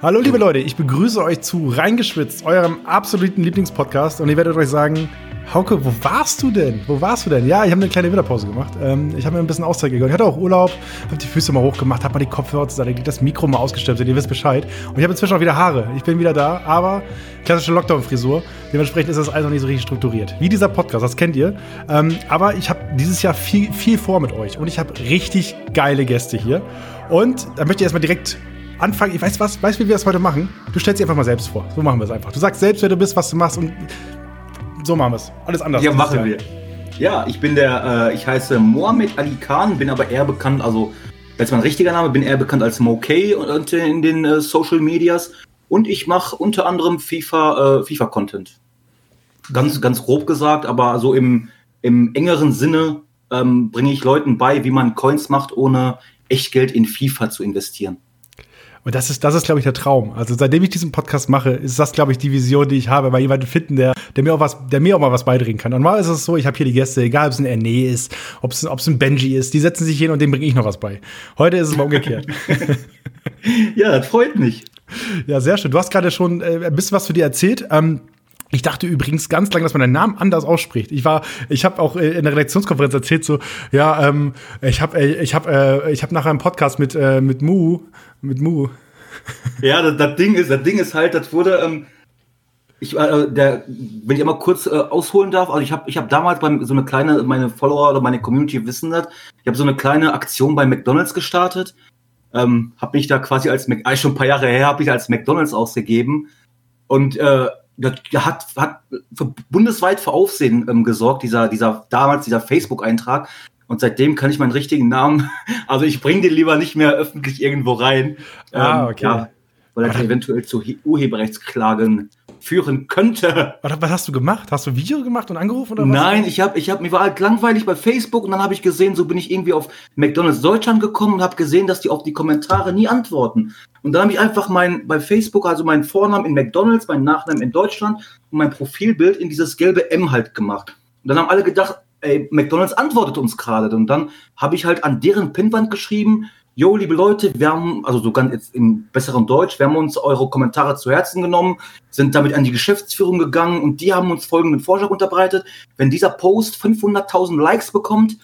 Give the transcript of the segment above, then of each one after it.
Hallo liebe Leute, ich begrüße euch zu Reingeschwitzt, eurem absoluten Lieblingspodcast. Und ihr werdet euch sagen, Hauke, wo warst du denn? Wo warst du denn? Ja, ich habe eine kleine Winterpause gemacht. Ähm, ich habe mir ein bisschen Auszeit gegönnt. Ich hatte auch Urlaub, habe die Füße mal hochgemacht, habe mal die Kopfhörer Seite das Mikro mal ausgestellt, ihr wisst Bescheid. Und ich habe inzwischen auch wieder Haare. Ich bin wieder da, aber klassische Lockdown-Frisur. Dementsprechend ist das alles noch nicht so richtig strukturiert. Wie dieser Podcast, das kennt ihr. Ähm, aber ich habe dieses Jahr viel, viel vor mit euch. Und ich habe richtig geile Gäste hier. Und da möchte ich erstmal direkt anfangen. Ich weiß was, weißt du, wie wir das heute machen? Du stellst dich einfach mal selbst vor. So machen wir es einfach. Du sagst selbst, wer du bist, was du machst und so machen wir es. Alles anders. Ja, machen wir. Ja, ich bin der, äh, ich heiße Mohamed Ali Khan, bin aber eher bekannt, also als mein richtiger Name, bin eher bekannt als Mokay und in den äh, Social Medias. Und ich mache unter anderem FIFA, äh, FIFA-Content. Ganz, ganz grob gesagt, aber so im, im engeren Sinne ähm, bringe ich Leuten bei, wie man Coins macht, ohne Echtgeld in FIFA zu investieren. Und das ist, das ist, glaube ich, der Traum. Also seitdem ich diesen Podcast mache, ist das, glaube ich, die Vision, die ich habe, mal jemanden finden, der, der mir auch was, der mir auch mal was beidringen kann. Und mal ist es so, ich habe hier die Gäste, egal ob es ein Erne ist, ob es, ob es ein Benji ist, die setzen sich hin und dem bringe ich noch was bei. Heute ist es mal umgekehrt. ja, das freut mich. Ja, sehr schön. Du hast gerade schon äh, ein bisschen was für dir erzählt. Ähm, ich dachte übrigens ganz lange, dass man deinen Namen anders ausspricht. Ich war, ich habe auch äh, in der Redaktionskonferenz erzählt so, ja, ähm, ich habe, äh, ich habe, äh, ich habe nach einem Podcast mit äh, mit Mu, mit Mu. Ja, das, das, Ding ist, das Ding ist halt, das wurde, ähm, ich, äh, der, wenn ich einmal kurz äh, ausholen darf, also ich habe, ich habe damals beim so eine kleine, meine Follower oder meine Community wissen das, ich habe so eine kleine Aktion bei McDonald's gestartet, ähm, habe mich da quasi als, Mac, schon ein paar Jahre her, habe ich als McDonald's ausgegeben und äh, das hat, hat für, bundesweit für Aufsehen ähm, gesorgt, dieser, dieser, damals dieser Facebook-Eintrag. Und seitdem kann ich meinen richtigen Namen, also ich bringe den lieber nicht mehr öffentlich irgendwo rein. Ah, ähm, okay. Ja, weil er eventuell zu Urheberrechtsklagen führen könnte. Was hast du gemacht? Hast du Video gemacht und angerufen oder was? Nein, ich habe, ich habe, mir war halt langweilig bei Facebook und dann habe ich gesehen, so bin ich irgendwie auf McDonald's Deutschland gekommen und habe gesehen, dass die auf die Kommentare nie antworten. Und dann habe ich einfach mein bei Facebook also meinen Vornamen in McDonald's, meinen Nachnamen in Deutschland und mein Profilbild in dieses gelbe M halt gemacht. Und dann haben alle gedacht, ey, McDonald's antwortet uns gerade. Und dann habe ich halt an deren Pinwand geschrieben, Jo, liebe Leute, wir haben, also so ganz jetzt im besseren Deutsch, wir haben uns eure Kommentare zu Herzen genommen, sind damit an die Geschäftsführung gegangen und die haben uns folgenden Vorschlag unterbreitet. Wenn dieser Post 500.000 Likes bekommt,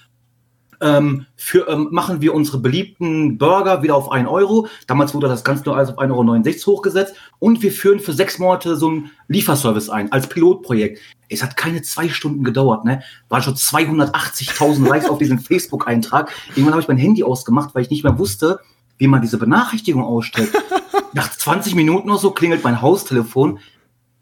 ähm, für, ähm, machen wir unsere beliebten Burger wieder auf 1 Euro. Damals wurde das Ganze nur alles auf 1,69 Euro hochgesetzt. Und wir führen für sechs Monate so einen Lieferservice ein, als Pilotprojekt. Es hat keine zwei Stunden gedauert, ne? Waren schon 280.000 Likes auf diesen Facebook-Eintrag. Irgendwann habe ich mein Handy ausgemacht, weil ich nicht mehr wusste, wie man diese Benachrichtigung ausstellt. Nach 20 Minuten oder so klingelt mein Haustelefon,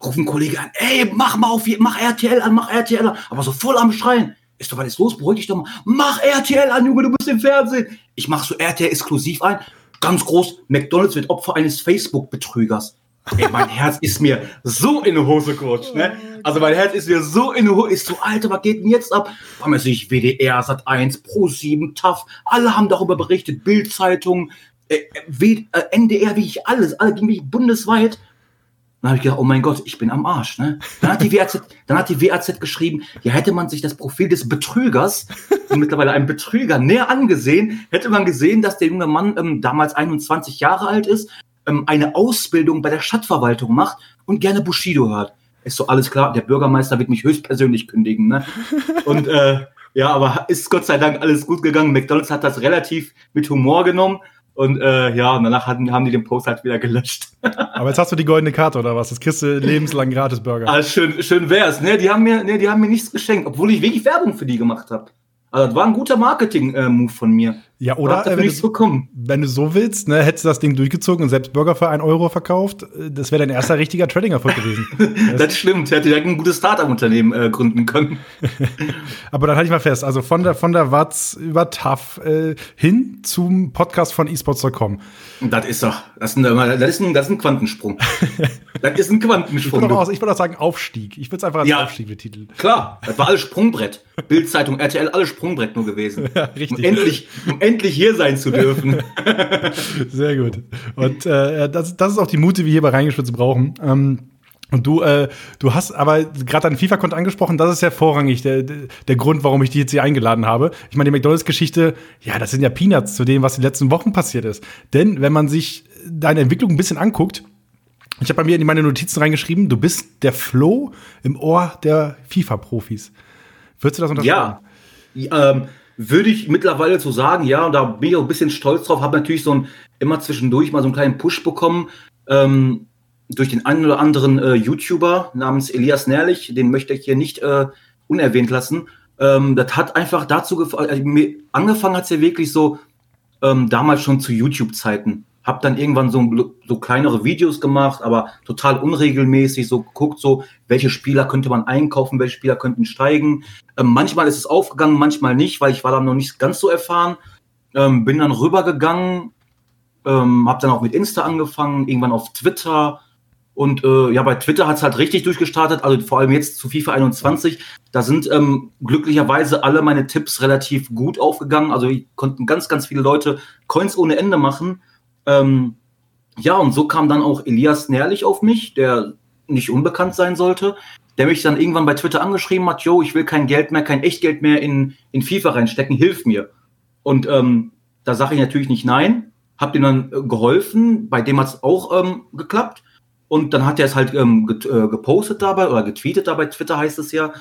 ruft ein Kollege an, ey, mach mal auf, mach RTL an, mach RTL an, aber so voll am Schreien. Ist doch, was ist los? Beruhig dich doch mal. Mach RTL an, Junge, du bist im Fernsehen. Ich mach so RTL exklusiv ein. Ganz groß, McDonalds wird Opfer eines Facebook-Betrügers. Ey, mein Herz ist mir so in die Hose gerutscht, ne? Also mein Herz ist mir so in die Hose, ist so, Alter, was geht denn jetzt ab? Haben sich WDR, Sat 1, Pro 7, TAF, alle haben darüber berichtet, Bildzeitung, äh, äh, NDR, wie ich alles, alle ging mich bundesweit. Dann habe ich gedacht, oh mein Gott, ich bin am Arsch. Ne? Dann, hat die WAZ, dann hat die WAZ geschrieben, ja, hätte man sich das Profil des Betrügers, mittlerweile einem Betrüger, näher angesehen, hätte man gesehen, dass der junge Mann ähm, damals 21 Jahre alt ist, ähm, eine Ausbildung bei der Stadtverwaltung macht und gerne Bushido hört. Ist so alles klar, der Bürgermeister wird mich höchstpersönlich kündigen. Ne? Und äh, ja, aber ist Gott sei Dank alles gut gegangen. McDonalds hat das relativ mit Humor genommen und äh, ja, und danach hatten, haben die den Post halt wieder gelöscht. Aber jetzt hast du die goldene Karte oder was? Das kriegst du lebenslang gratis Burger. Ah, schön, schön wär's. Ne, die haben mir, ne, die haben mir nichts geschenkt, obwohl ich wirklich Werbung für die gemacht habe. Also das war ein guter Marketing-Move von mir. Ja, oder äh, wenn, du, wenn du so willst, ne, hättest du das Ding durchgezogen und selbst Burger für einen Euro verkauft, äh, das wäre dein erster richtiger Trading-Erfolg gewesen. das stimmt, hätte direkt ein gutes Startup-Unternehmen äh, gründen können. Aber dann halte ich mal fest, also von der, von der Watz über TAF äh, hin zum Podcast von esports.com. Das ist doch, das ist ein, das ist ein, das ist ein Quantensprung. das ist ein Quantensprung. Ich würde auch, würd auch, sagen Aufstieg. Ich würde es einfach als ja, Aufstieg betiteln. Klar, das war alles Sprungbrett. Bildzeitung, RTL, alles Sprungbrett nur gewesen. Ja, richtig. Um endlich, um endlich hier sein zu dürfen. Sehr gut. Und äh, das, das ist auch die Mute, die wir hier bei Reingeschwitzt brauchen. Ähm, Und du, äh, du hast aber gerade dein FIFA-Konto angesprochen, das ist ja vorrangig der, der Grund, warum ich dich jetzt hier eingeladen habe. Ich meine, die McDonalds-Geschichte, ja, das sind ja Peanuts zu dem, was die letzten Wochen passiert ist. Denn wenn man sich deine Entwicklung ein bisschen anguckt, ich habe bei mir in meine Notizen reingeschrieben, du bist der Flo im Ohr der FIFA-Profis. Würdest du das unterschreiben? Ja, ähm, würde ich mittlerweile so sagen, ja, und da bin ich auch ein bisschen stolz drauf, habe natürlich so ein, immer zwischendurch mal so einen kleinen Push bekommen. Ähm, durch den einen oder anderen äh, YouTuber namens Elias Nährlich, den möchte ich hier nicht äh, unerwähnt lassen. Ähm, das hat einfach dazu also, angefangen hat es ja wirklich so ähm, damals schon zu YouTube-Zeiten. Hab dann irgendwann so, so kleinere Videos gemacht, aber total unregelmäßig, so geguckt, so welche Spieler könnte man einkaufen, welche Spieler könnten steigen. Ähm, manchmal ist es aufgegangen, manchmal nicht, weil ich war dann noch nicht ganz so erfahren. Ähm, bin dann rübergegangen, ähm, habe dann auch mit Insta angefangen, irgendwann auf Twitter, und äh, ja, bei Twitter hat es halt richtig durchgestartet, also vor allem jetzt zu FIFA 21. Da sind ähm, glücklicherweise alle meine Tipps relativ gut aufgegangen. Also konnten ganz, ganz viele Leute Coins ohne Ende machen. Ähm, ja, und so kam dann auch Elias Nährlich auf mich, der nicht unbekannt sein sollte, der mich dann irgendwann bei Twitter angeschrieben hat, yo, ich will kein Geld mehr, kein Echtgeld mehr in, in FIFA reinstecken, hilf mir. Und ähm, da sage ich natürlich nicht nein, hab dem dann äh, geholfen, bei dem hat es auch ähm, geklappt. Und dann hat er es halt ähm, äh, gepostet dabei oder getweetet dabei, Twitter heißt es ja.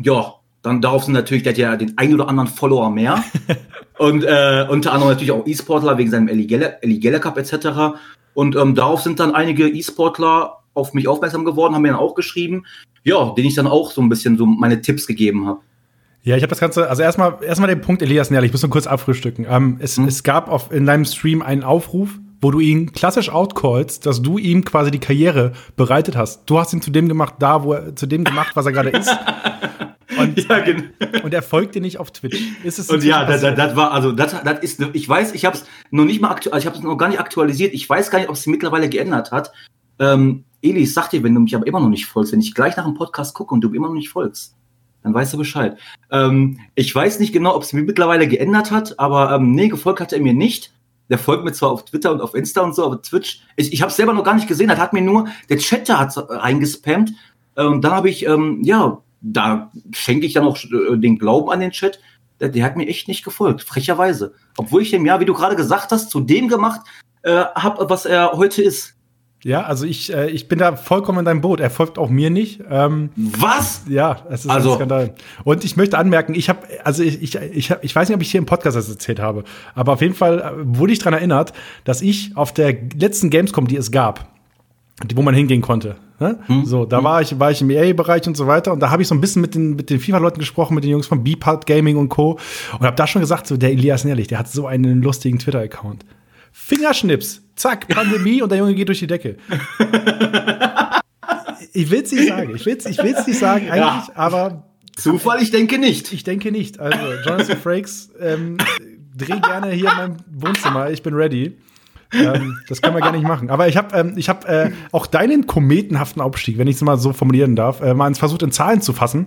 Ja, dann darauf sind natürlich, der hat ja den ein oder anderen Follower mehr. und äh, unter anderem natürlich auch E-Sportler wegen seinem Eligella Cup etc. Und ähm, darauf sind dann einige E-Sportler auf mich aufmerksam geworden, haben mir dann auch geschrieben, ja, den ich dann auch so ein bisschen so meine Tipps gegeben habe. Ja, ich habe das Ganze, also erstmal erstmal den Punkt Elias Nährlich, ich muss nur kurz abfrühstücken. Ähm, es, hm. es gab auf, in deinem Stream einen Aufruf, wo du ihn klassisch outcallst, dass du ihm quasi die Karriere bereitet hast. Du hast ihn zu dem gemacht, da, wo er zu dem gemacht, was er gerade ist. Und, ja, genau. und er folgt dir nicht auf Twitch. Ist es und ja, das, das, war also das, das ist ich weiß, ich habe es noch nicht mal aktuell, also ich habe es noch gar nicht aktualisiert. Ich weiß gar nicht, ob es mittlerweile geändert hat. Ähm, Eli, ich sag dir, wenn du mich aber immer noch nicht folgst, wenn ich gleich nach dem Podcast gucke und du immer noch nicht folgst, dann weißt du Bescheid. Ähm, ich weiß nicht genau, ob es mir mittlerweile geändert hat, aber ähm, nee, gefolgt hat er mir nicht. Der folgt mir zwar auf Twitter und auf Insta und so, aber Twitch, ich, ich habe es selber noch gar nicht gesehen. Das hat mir nur, der Chat da hat reingespammt. Äh, und dann habe ich, ähm, ja, da schenke ich dann auch äh, den Glauben an den Chat. Der, der, hat mir echt nicht gefolgt, frecherweise. Obwohl ich dem, ja, wie du gerade gesagt hast, zu dem gemacht äh, habe, was er heute ist. Ja, also ich, äh, ich bin da vollkommen in deinem Boot. Er folgt auch mir nicht. Ähm, Was? Ja, es ist also. ein Skandal. Und ich möchte anmerken, ich habe, also ich, ich, ich, hab, ich weiß nicht, ob ich hier im Podcast das erzählt habe, aber auf jeden Fall äh, wurde ich daran erinnert, dass ich auf der letzten Gamescom, die es gab, wo man hingehen konnte. Ne? Hm. So, da hm. war ich, war ich im EA-Bereich und so weiter und da habe ich so ein bisschen mit den, mit den FIFA-Leuten gesprochen, mit den Jungs von Beepart Gaming und Co. Und habe da schon gesagt, so der Elias Nerlich, der hat so einen lustigen Twitter-Account. Fingerschnips, zack, Pandemie und der Junge geht durch die Decke. ich will es nicht sagen, ich will es ich will's nicht sagen eigentlich, ja. aber Zufall, ich denke nicht. Ich denke nicht. Also, Jonathan Frakes, ähm, dreh gerne hier in meinem Wohnzimmer, ich bin ready. Ähm, das können wir gar nicht machen. Aber ich habe ähm, ich hab, äh, auch deinen kometenhaften Aufstieg, wenn ich es mal so formulieren darf, äh, mal versucht in Zahlen zu fassen.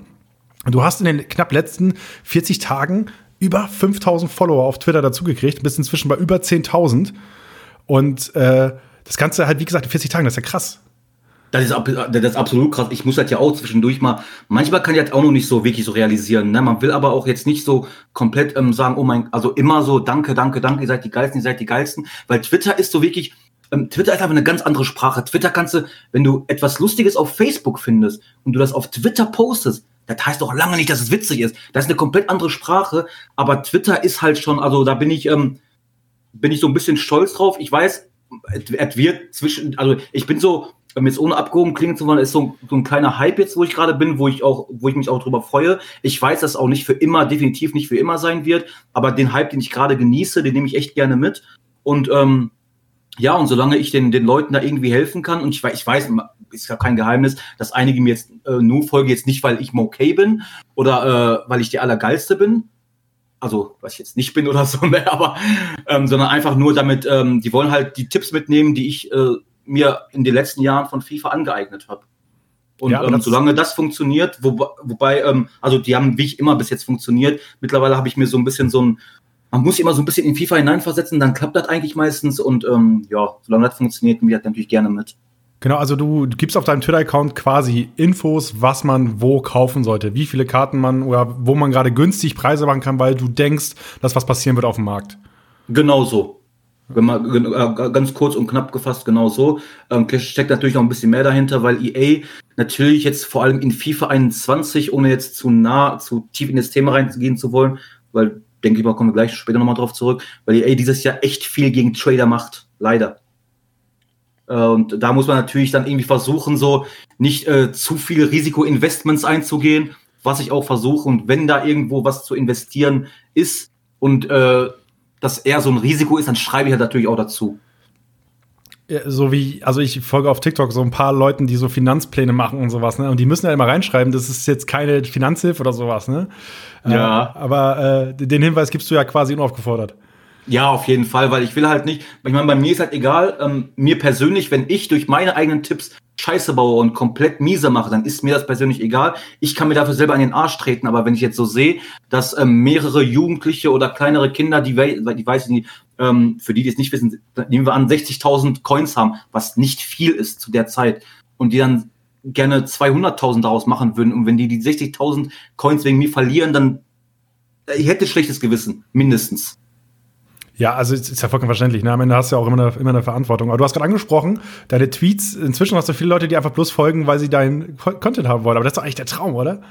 Du hast in den knapp letzten 40 Tagen über 5000 Follower auf Twitter dazugekriegt, bist inzwischen bei über 10.000. Und äh, das Ganze halt, wie gesagt, in 40 Tagen, das ist ja krass. Das ist, das ist absolut krass. Ich muss halt ja auch zwischendurch mal, manchmal kann ich halt auch noch nicht so wirklich so realisieren. Ne? Man will aber auch jetzt nicht so komplett ähm, sagen, oh mein, also immer so, danke, danke, danke, ihr seid die Geilsten, ihr seid die Geilsten. Weil Twitter ist so wirklich, ähm, Twitter ist einfach eine ganz andere Sprache. Twitter kannst du, wenn du etwas Lustiges auf Facebook findest und du das auf Twitter postest, das heißt doch lange nicht, dass es witzig ist. Das ist eine komplett andere Sprache, aber Twitter ist halt schon, also da bin ich, ähm, bin ich so ein bisschen stolz drauf. Ich weiß, es wird zwischen, also ich bin so, um jetzt ohne abgehoben klingen zu wollen, ist so, so ein kleiner Hype jetzt, wo ich gerade bin, wo ich auch, wo ich mich auch drüber freue. Ich weiß, dass es auch nicht für immer, definitiv nicht für immer sein wird, aber den Hype, den ich gerade genieße, den nehme ich echt gerne mit. Und ähm, ja, und solange ich den, den Leuten da irgendwie helfen kann, und ich, ich weiß, ist ja kein Geheimnis, dass einige mir jetzt äh, nur folgen, jetzt nicht, weil ich okay bin oder äh, weil ich der Allergeilste bin, also was ich jetzt nicht bin oder so, ne, aber ähm, sondern einfach nur damit, ähm, die wollen halt die Tipps mitnehmen, die ich äh, mir in den letzten Jahren von FIFA angeeignet habe. Und ja, ähm, solange das funktioniert, wo, wobei, ähm, also die haben wie ich immer bis jetzt funktioniert. Mittlerweile habe ich mir so ein bisschen so ein, man muss immer so ein bisschen in FIFA hineinversetzen, dann klappt das eigentlich meistens und ähm, ja, solange das funktioniert, mir das natürlich gerne mit. Genau, also du gibst auf deinem Twitter-Account quasi Infos, was man wo kaufen sollte, wie viele Karten man oder wo man gerade günstig Preise machen kann, weil du denkst, dass was passieren wird auf dem Markt. Genau so. Wenn man äh, ganz kurz und knapp gefasst, genau so. Ähm, steckt natürlich noch ein bisschen mehr dahinter, weil EA natürlich jetzt vor allem in FIFA 21, ohne jetzt zu nah, zu tief in das Thema reingehen zu wollen, weil denke ich mal, kommen wir gleich später nochmal drauf zurück, weil EA dieses Jahr echt viel gegen Trader macht, leider. Äh, und da muss man natürlich dann irgendwie versuchen, so nicht äh, zu viele Risikoinvestments einzugehen, was ich auch versuche. Und wenn da irgendwo was zu investieren ist und äh, das eher so ein Risiko ist, dann schreibe ich ja natürlich auch dazu. Ja, so wie, also ich folge auf TikTok so ein paar Leuten, die so Finanzpläne machen und sowas, ne? Und die müssen ja immer reinschreiben, das ist jetzt keine Finanzhilfe oder sowas, ne? Ja. Äh, aber äh, den Hinweis gibst du ja quasi unaufgefordert. Ja, auf jeden Fall, weil ich will halt nicht, ich meine, bei mir ist halt egal, ähm, mir persönlich, wenn ich durch meine eigenen Tipps Scheiße baue und komplett miese mache, dann ist mir das persönlich egal. Ich kann mir dafür selber an den Arsch treten, aber wenn ich jetzt so sehe, dass ähm, mehrere Jugendliche oder kleinere Kinder, die, die weiß ich nicht, ähm, für die, die es nicht wissen, nehmen wir an, 60.000 Coins haben, was nicht viel ist zu der Zeit, und die dann gerne 200.000 daraus machen würden, und wenn die die 60.000 Coins wegen mir verlieren, dann äh, ich hätte schlechtes Gewissen, mindestens. Ja, also ist ja vollkommen verständlich. Ne? Am Ende hast du ja auch immer eine, immer eine Verantwortung. Aber du hast gerade angesprochen, deine Tweets, inzwischen hast du viele Leute, die einfach bloß folgen, weil sie deinen Content haben wollen. Aber das ist doch eigentlich der Traum, oder?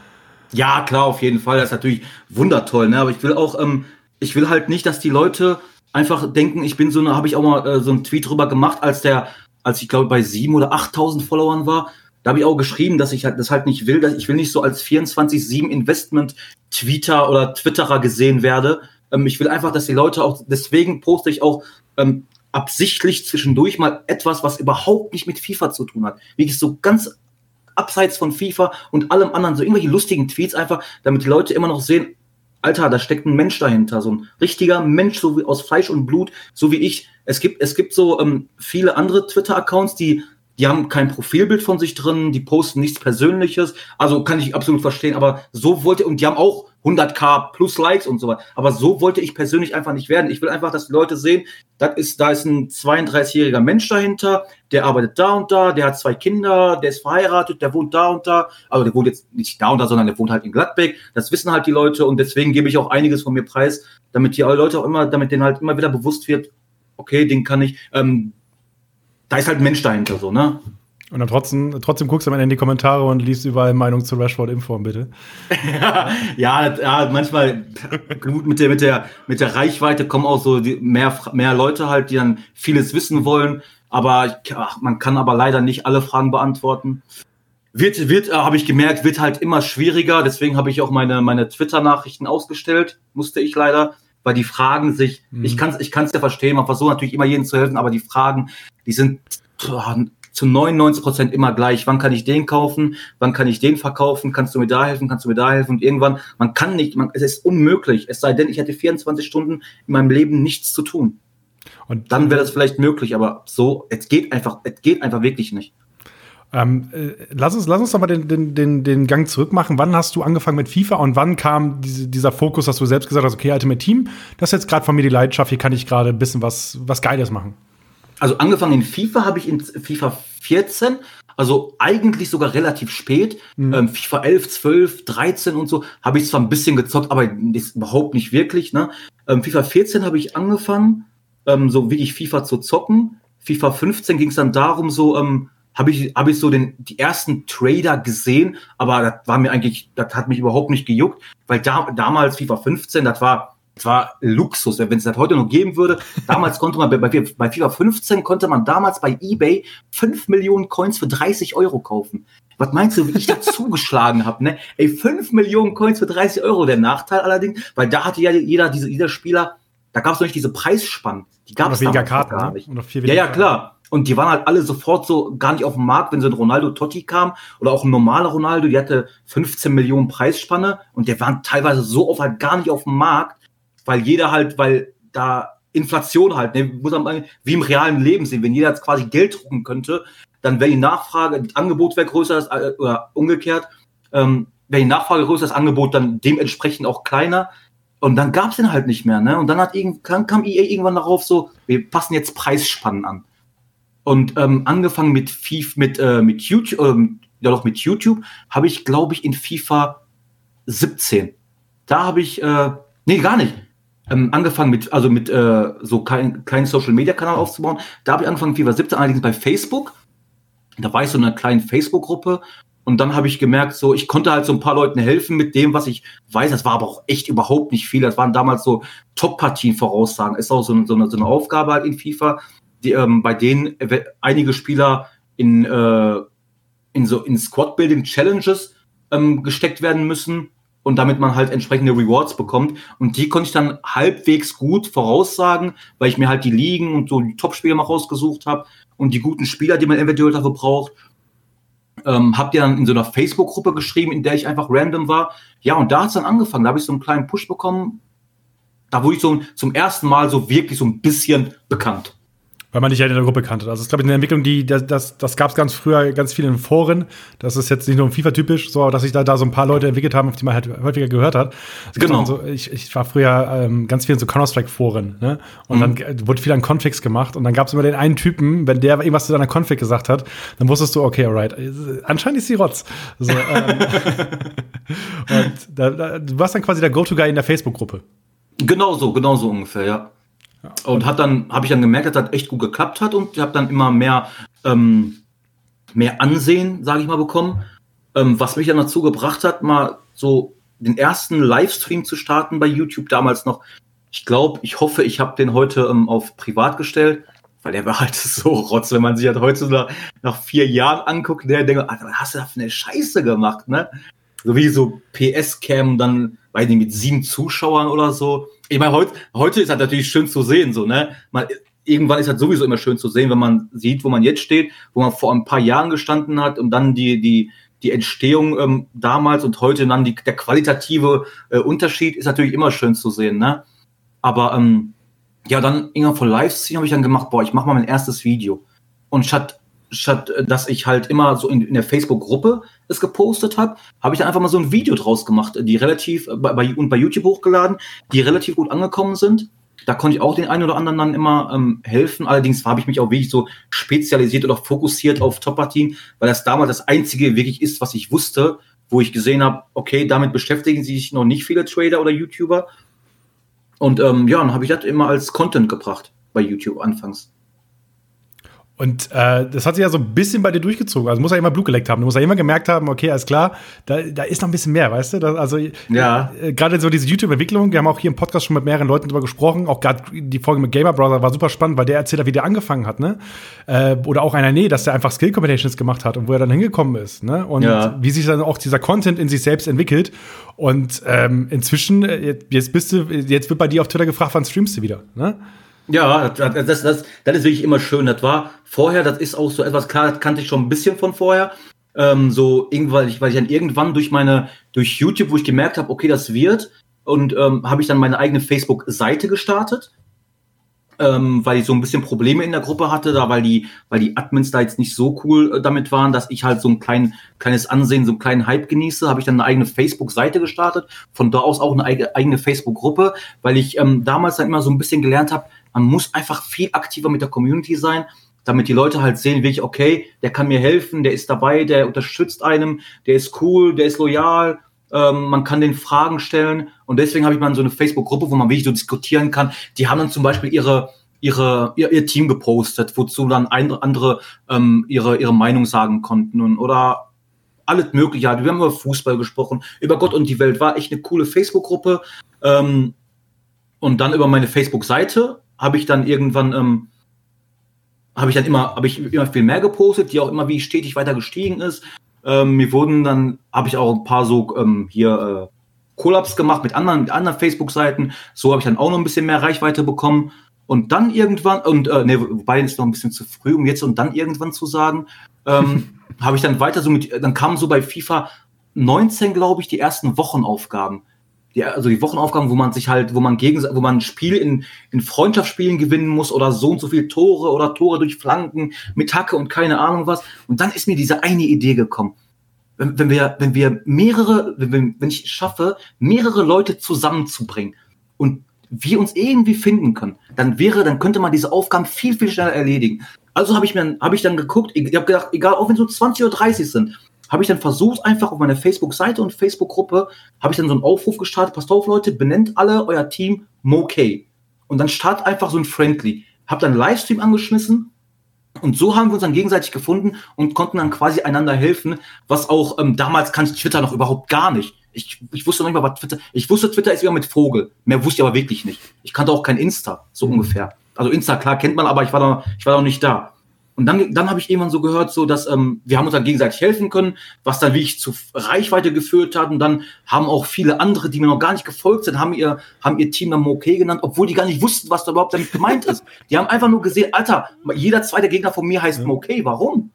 Ja, klar, auf jeden Fall. Das ist natürlich wundertoll. Ne? Aber ich will auch, ähm, ich will halt nicht, dass die Leute einfach denken, ich bin so eine, habe ich auch mal äh, so einen Tweet drüber gemacht, als der, als ich glaube bei sieben oder 8.000 Followern war. Da habe ich auch geschrieben, dass ich halt das halt nicht will, dass ich will nicht so als 24/7 Investment Tweeter oder Twitterer gesehen werde, ähm, ich will einfach, dass die Leute auch, deswegen poste ich auch ähm, absichtlich zwischendurch mal etwas, was überhaupt nicht mit FIFA zu tun hat. Wie ich so ganz abseits von FIFA und allem anderen, so irgendwelche lustigen Tweets einfach, damit die Leute immer noch sehen, Alter, da steckt ein Mensch dahinter, so ein richtiger Mensch, so wie aus Fleisch und Blut, so wie ich. Es gibt, es gibt so ähm, viele andere Twitter-Accounts, die die haben kein Profilbild von sich drin, die posten nichts Persönliches. Also kann ich absolut verstehen, aber so wollte, und die haben auch 100k plus Likes und so weiter. Aber so wollte ich persönlich einfach nicht werden. Ich will einfach, dass die Leute sehen, das ist, da ist ein 32-jähriger Mensch dahinter, der arbeitet da und da, der hat zwei Kinder, der ist verheiratet, der wohnt da und da. Also der wohnt jetzt nicht da und da, sondern der wohnt halt in Gladbeck. Das wissen halt die Leute und deswegen gebe ich auch einiges von mir preis, damit die Leute auch immer, damit denen halt immer wieder bewusst wird, okay, den kann ich, ähm, da ist halt ein Mensch dahinter so, ne? Und dann trotzdem, trotzdem guckst du am Ende in die Kommentare und liest überall Meinung zu Rashford in Form, bitte. ja, ja, manchmal gut mit der, mit der, mit der Reichweite kommen auch so die, mehr, mehr Leute halt, die dann vieles wissen wollen. Aber ach, man kann aber leider nicht alle Fragen beantworten. Wird, wird, äh, habe ich gemerkt, wird halt immer schwieriger. Deswegen habe ich auch meine, meine Twitter-Nachrichten ausgestellt, musste ich leider, weil die Fragen sich, mhm. ich kann es ich kann's ja verstehen, man versucht natürlich immer jedem zu helfen, aber die Fragen, die sind zu 99 Prozent immer gleich. Wann kann ich den kaufen? Wann kann ich den verkaufen? Kannst du mir da helfen? Kannst du mir da helfen? Und irgendwann, man kann nicht, man, es ist unmöglich. Es sei denn, ich hätte 24 Stunden in meinem Leben nichts zu tun. Und dann wäre das vielleicht möglich, aber so, es geht einfach, es geht einfach wirklich nicht. Ähm, äh, lass uns, lass uns doch mal den, den, den, den Gang zurück machen. Wann hast du angefangen mit FIFA und wann kam diese, dieser Fokus, dass du selbst gesagt hast, okay, Ultimate Team, das ist jetzt gerade von mir die Leidenschaft, hier kann ich gerade ein bisschen was, was Geiles machen? Also angefangen in FIFA habe ich in FIFA 14, also eigentlich sogar relativ spät. Mhm. Ähm, FIFA 11, 12, 13 und so habe ich zwar ein bisschen gezockt, aber überhaupt nicht wirklich. Ne? Ähm, FIFA 14 habe ich angefangen, ähm, so wie ich FIFA zu zocken. FIFA 15 ging es dann darum, so ähm, habe ich, hab ich so den, die ersten Trader gesehen, aber das war mir eigentlich, das hat mich überhaupt nicht gejuckt, weil da, damals FIFA 15, das war, das war Luxus, wenn es das heute noch geben würde. Damals konnte man, bei, bei FIFA 15 konnte man damals bei eBay 5 Millionen Coins für 30 Euro kaufen. Was meinst du, wie ich da zugeschlagen habe, ne? Ey, 5 Millionen Coins für 30 Euro. Der Nachteil allerdings, weil da hatte ja jeder, diese, jeder Spieler, da gab es noch nicht diese Preisspannen. Die gab es weniger Karten, gar ne? nicht. Ne? ja, ja, klar. Und die waren halt alle sofort so gar nicht auf dem Markt, wenn so ein Ronaldo Totti kam oder auch ein normaler Ronaldo, die hatte 15 Millionen Preisspanne und der waren teilweise so oft halt gar nicht auf dem Markt, weil jeder halt, weil da Inflation halt, ne, muss man wie im realen Leben sehen, wenn jeder jetzt quasi Geld drucken könnte, dann wäre die Nachfrage, das Angebot wäre größer äh, oder umgekehrt, ähm, wäre die Nachfrage größer, das Angebot dann dementsprechend auch kleiner. Und dann gab es den halt nicht mehr, ne? Und dann hat kam, kam EA irgendwann darauf so, wir passen jetzt Preisspannen an. Und ähm, angefangen mit FIFA, mit, äh, mit YouTube, ähm, ja doch mit YouTube, habe ich, glaube ich, in FIFA 17. Da habe ich, äh, nee, gar nicht. Ähm, angefangen mit, also mit äh, so kein, kleinen Social Media Kanal aufzubauen. Da habe ich angefangen, FIFA 17, allerdings bei Facebook. Da war ich so in einer kleinen Facebook-Gruppe und dann habe ich gemerkt, so, ich konnte halt so ein paar Leuten helfen mit dem, was ich weiß. Das war aber auch echt überhaupt nicht viel. Das waren damals so Top-Partien voraussagen. Ist auch so, eine, so, eine, so eine Aufgabe halt in FIFA, die, ähm, bei denen einige Spieler in, äh, in so in Squad-Building-Challenges ähm, gesteckt werden müssen und damit man halt entsprechende Rewards bekommt. Und die konnte ich dann halbwegs gut voraussagen, weil ich mir halt die Ligen und so die Top-Spieler mal rausgesucht habe und die guten Spieler, die man eventuell dafür braucht. Ähm, habt ihr dann in so einer Facebook-Gruppe geschrieben, in der ich einfach random war. Ja, und da hat es dann angefangen. Da habe ich so einen kleinen Push bekommen. Da wurde ich so zum ersten Mal so wirklich so ein bisschen bekannt weil man dich ja in der Gruppe kannte. Also das ist, glaube ich, eine Entwicklung, die, das, das, das gab es ganz früher ganz viel in Foren. Das ist jetzt nicht nur FIFA-typisch, so, dass sich da, da so ein paar Leute entwickelt haben, auf die man halt häufiger gehört hat. genau. So, ich, ich war früher ähm, ganz viel in so Counter-Strike-Foren, ne? Und mhm. dann wurde viel an Configs gemacht und dann gab es immer den einen Typen, wenn der irgendwas zu deiner Config gesagt hat, dann wusstest du, okay, alright, anscheinend ist die Rotz. So, ähm, und da, da, du warst dann quasi der Go-To-Guy in der Facebook-Gruppe. Genau so, genau so ungefähr, ja. Und hat dann, habe ich dann gemerkt, dass das echt gut geklappt hat und ich habe dann immer mehr, ähm, mehr Ansehen, sage ich mal, bekommen. Ähm, was mich dann dazu gebracht hat, mal so den ersten Livestream zu starten bei YouTube damals noch. Ich glaube, ich hoffe, ich habe den heute ähm, auf privat gestellt, weil der war halt so rotz, wenn man sich halt heute nach, nach vier Jahren anguckt, der denkt, was hast du da für eine Scheiße gemacht, ne? So wie so PS-Cam dann, weiß nicht, mit sieben Zuschauern oder so ich meine, heute, heute ist halt natürlich schön zu sehen, so, ne? Man, irgendwann ist halt sowieso immer schön zu sehen, wenn man sieht, wo man jetzt steht, wo man vor ein paar Jahren gestanden hat und dann die, die, die Entstehung ähm, damals und heute dann die, der qualitative äh, Unterschied ist natürlich immer schön zu sehen, ne? Aber ähm, ja, dann irgendwann vor Livestream habe ich dann gemacht, boah, ich mache mal mein erstes Video. Und statt statt äh, dass ich halt immer so in, in der Facebook-Gruppe es gepostet habe, habe ich dann einfach mal so ein Video draus gemacht, die relativ äh, bei, und bei YouTube hochgeladen, die relativ gut angekommen sind. Da konnte ich auch den einen oder anderen dann immer ähm, helfen. Allerdings habe ich mich auch wirklich so spezialisiert oder fokussiert auf Top-Partien, weil das damals das einzige wirklich ist, was ich wusste, wo ich gesehen habe, okay, damit beschäftigen sich noch nicht viele Trader oder YouTuber. Und ähm, ja, dann habe ich das immer als Content gebracht bei YouTube anfangs. Und äh, das hat sich ja so ein bisschen bei dir durchgezogen. Also muss er immer Blut geleckt haben. Du musst ja immer gemerkt haben, okay, alles klar, da, da ist noch ein bisschen mehr, weißt du? Das, also ja. Äh, gerade so diese YouTube-Entwicklung, wir haben auch hier im Podcast schon mit mehreren Leuten drüber gesprochen. Auch gerade die Folge mit Gamer Brother war super spannend, weil der erzählt hat, wie der angefangen hat, ne? Äh, oder auch einer, nee, dass der einfach Skill Competitions gemacht hat und wo er dann hingekommen ist, ne? Und ja. wie sich dann auch dieser Content in sich selbst entwickelt. Und ähm, inzwischen, äh, jetzt bist du, jetzt wird bei dir auf Twitter gefragt, wann streamst du wieder, ne? Ja, das, das, das, das ist wirklich immer schön. Das war vorher, das ist auch so etwas, klar, das kannte ich schon ein bisschen von vorher. Ähm, so irgendwann, weil ich dann irgendwann durch meine, durch YouTube, wo ich gemerkt habe, okay, das wird, und ähm, habe ich dann meine eigene Facebook-Seite gestartet, ähm, weil ich so ein bisschen Probleme in der Gruppe hatte, da weil die, weil die Admins da jetzt nicht so cool äh, damit waren, dass ich halt so ein klein, kleines Ansehen, so einen kleinen Hype genieße, habe ich dann eine eigene Facebook-Seite gestartet, von da aus auch eine eigene Facebook-Gruppe, weil ich ähm, damals dann immer so ein bisschen gelernt habe, man muss einfach viel aktiver mit der Community sein, damit die Leute halt sehen, wirklich, okay, der kann mir helfen, der ist dabei, der unterstützt einem, der ist cool, der ist loyal, ähm, man kann den Fragen stellen. Und deswegen habe ich mal so eine Facebook-Gruppe, wo man wirklich so diskutieren kann. Die haben dann zum Beispiel ihre, ihre, ihr, ihr Team gepostet, wozu dann ein, andere ähm, ihre, ihre Meinung sagen konnten und, oder alles Mögliche. Wir haben über Fußball gesprochen, über Gott und die Welt. War echt eine coole Facebook-Gruppe. Ähm, und dann über meine Facebook-Seite habe ich dann irgendwann, ähm, habe ich dann immer, habe ich immer viel mehr gepostet, die auch immer wie stetig weiter gestiegen ist. Ähm, mir wurden dann, habe ich auch ein paar so ähm, hier äh, Kollaps gemacht mit anderen, mit anderen Facebook-Seiten. So habe ich dann auch noch ein bisschen mehr Reichweite bekommen. Und dann irgendwann, und äh, ne, wobei ist noch ein bisschen zu früh, um jetzt und dann irgendwann zu sagen, ähm, habe ich dann weiter so mit, dann kamen so bei FIFA 19, glaube ich, die ersten Wochenaufgaben die, also die Wochenaufgaben, wo man sich halt, wo man gegen, wo man ein Spiel in, in Freundschaftsspielen gewinnen muss oder so und so viel Tore oder Tore durch Flanken mit Hacke und keine Ahnung was. Und dann ist mir diese eine Idee gekommen. Wenn, wenn wir, wenn wir mehrere, wenn, wenn ich schaffe, mehrere Leute zusammenzubringen und wir uns irgendwie finden können, dann wäre, dann könnte man diese Aufgaben viel, viel schneller erledigen. Also habe ich mir, habe ich dann geguckt, ich habe gedacht, egal, auch wenn es so 20 oder 30 sind, habe ich dann versucht, einfach auf meiner Facebook-Seite und Facebook-Gruppe, habe ich dann so einen Aufruf gestartet, passt auf Leute, benennt alle euer Team Mokay. Und dann start einfach so ein Friendly. Hab dann Livestream angeschmissen und so haben wir uns dann gegenseitig gefunden und konnten dann quasi einander helfen, was auch ähm, damals kannte Twitter noch überhaupt gar nicht. Ich, ich wusste noch nicht mal, was Twitter. Ich wusste, Twitter ist wieder mit Vogel. Mehr wusste ich aber wirklich nicht. Ich kannte auch kein Insta, so ungefähr. Also Insta, klar, kennt man, aber ich war da, ich war da noch nicht da. Und dann, dann habe ich irgendwann so gehört, so dass ähm, wir haben uns dann gegenseitig helfen können, was dann wirklich zu Reichweite geführt hat. Und dann haben auch viele andere, die mir noch gar nicht gefolgt sind, haben ihr, haben ihr Team dann Moke genannt, obwohl die gar nicht wussten, was da überhaupt damit gemeint ist. Die haben einfach nur gesehen, Alter, jeder zweite Gegner von mir heißt Moke, warum?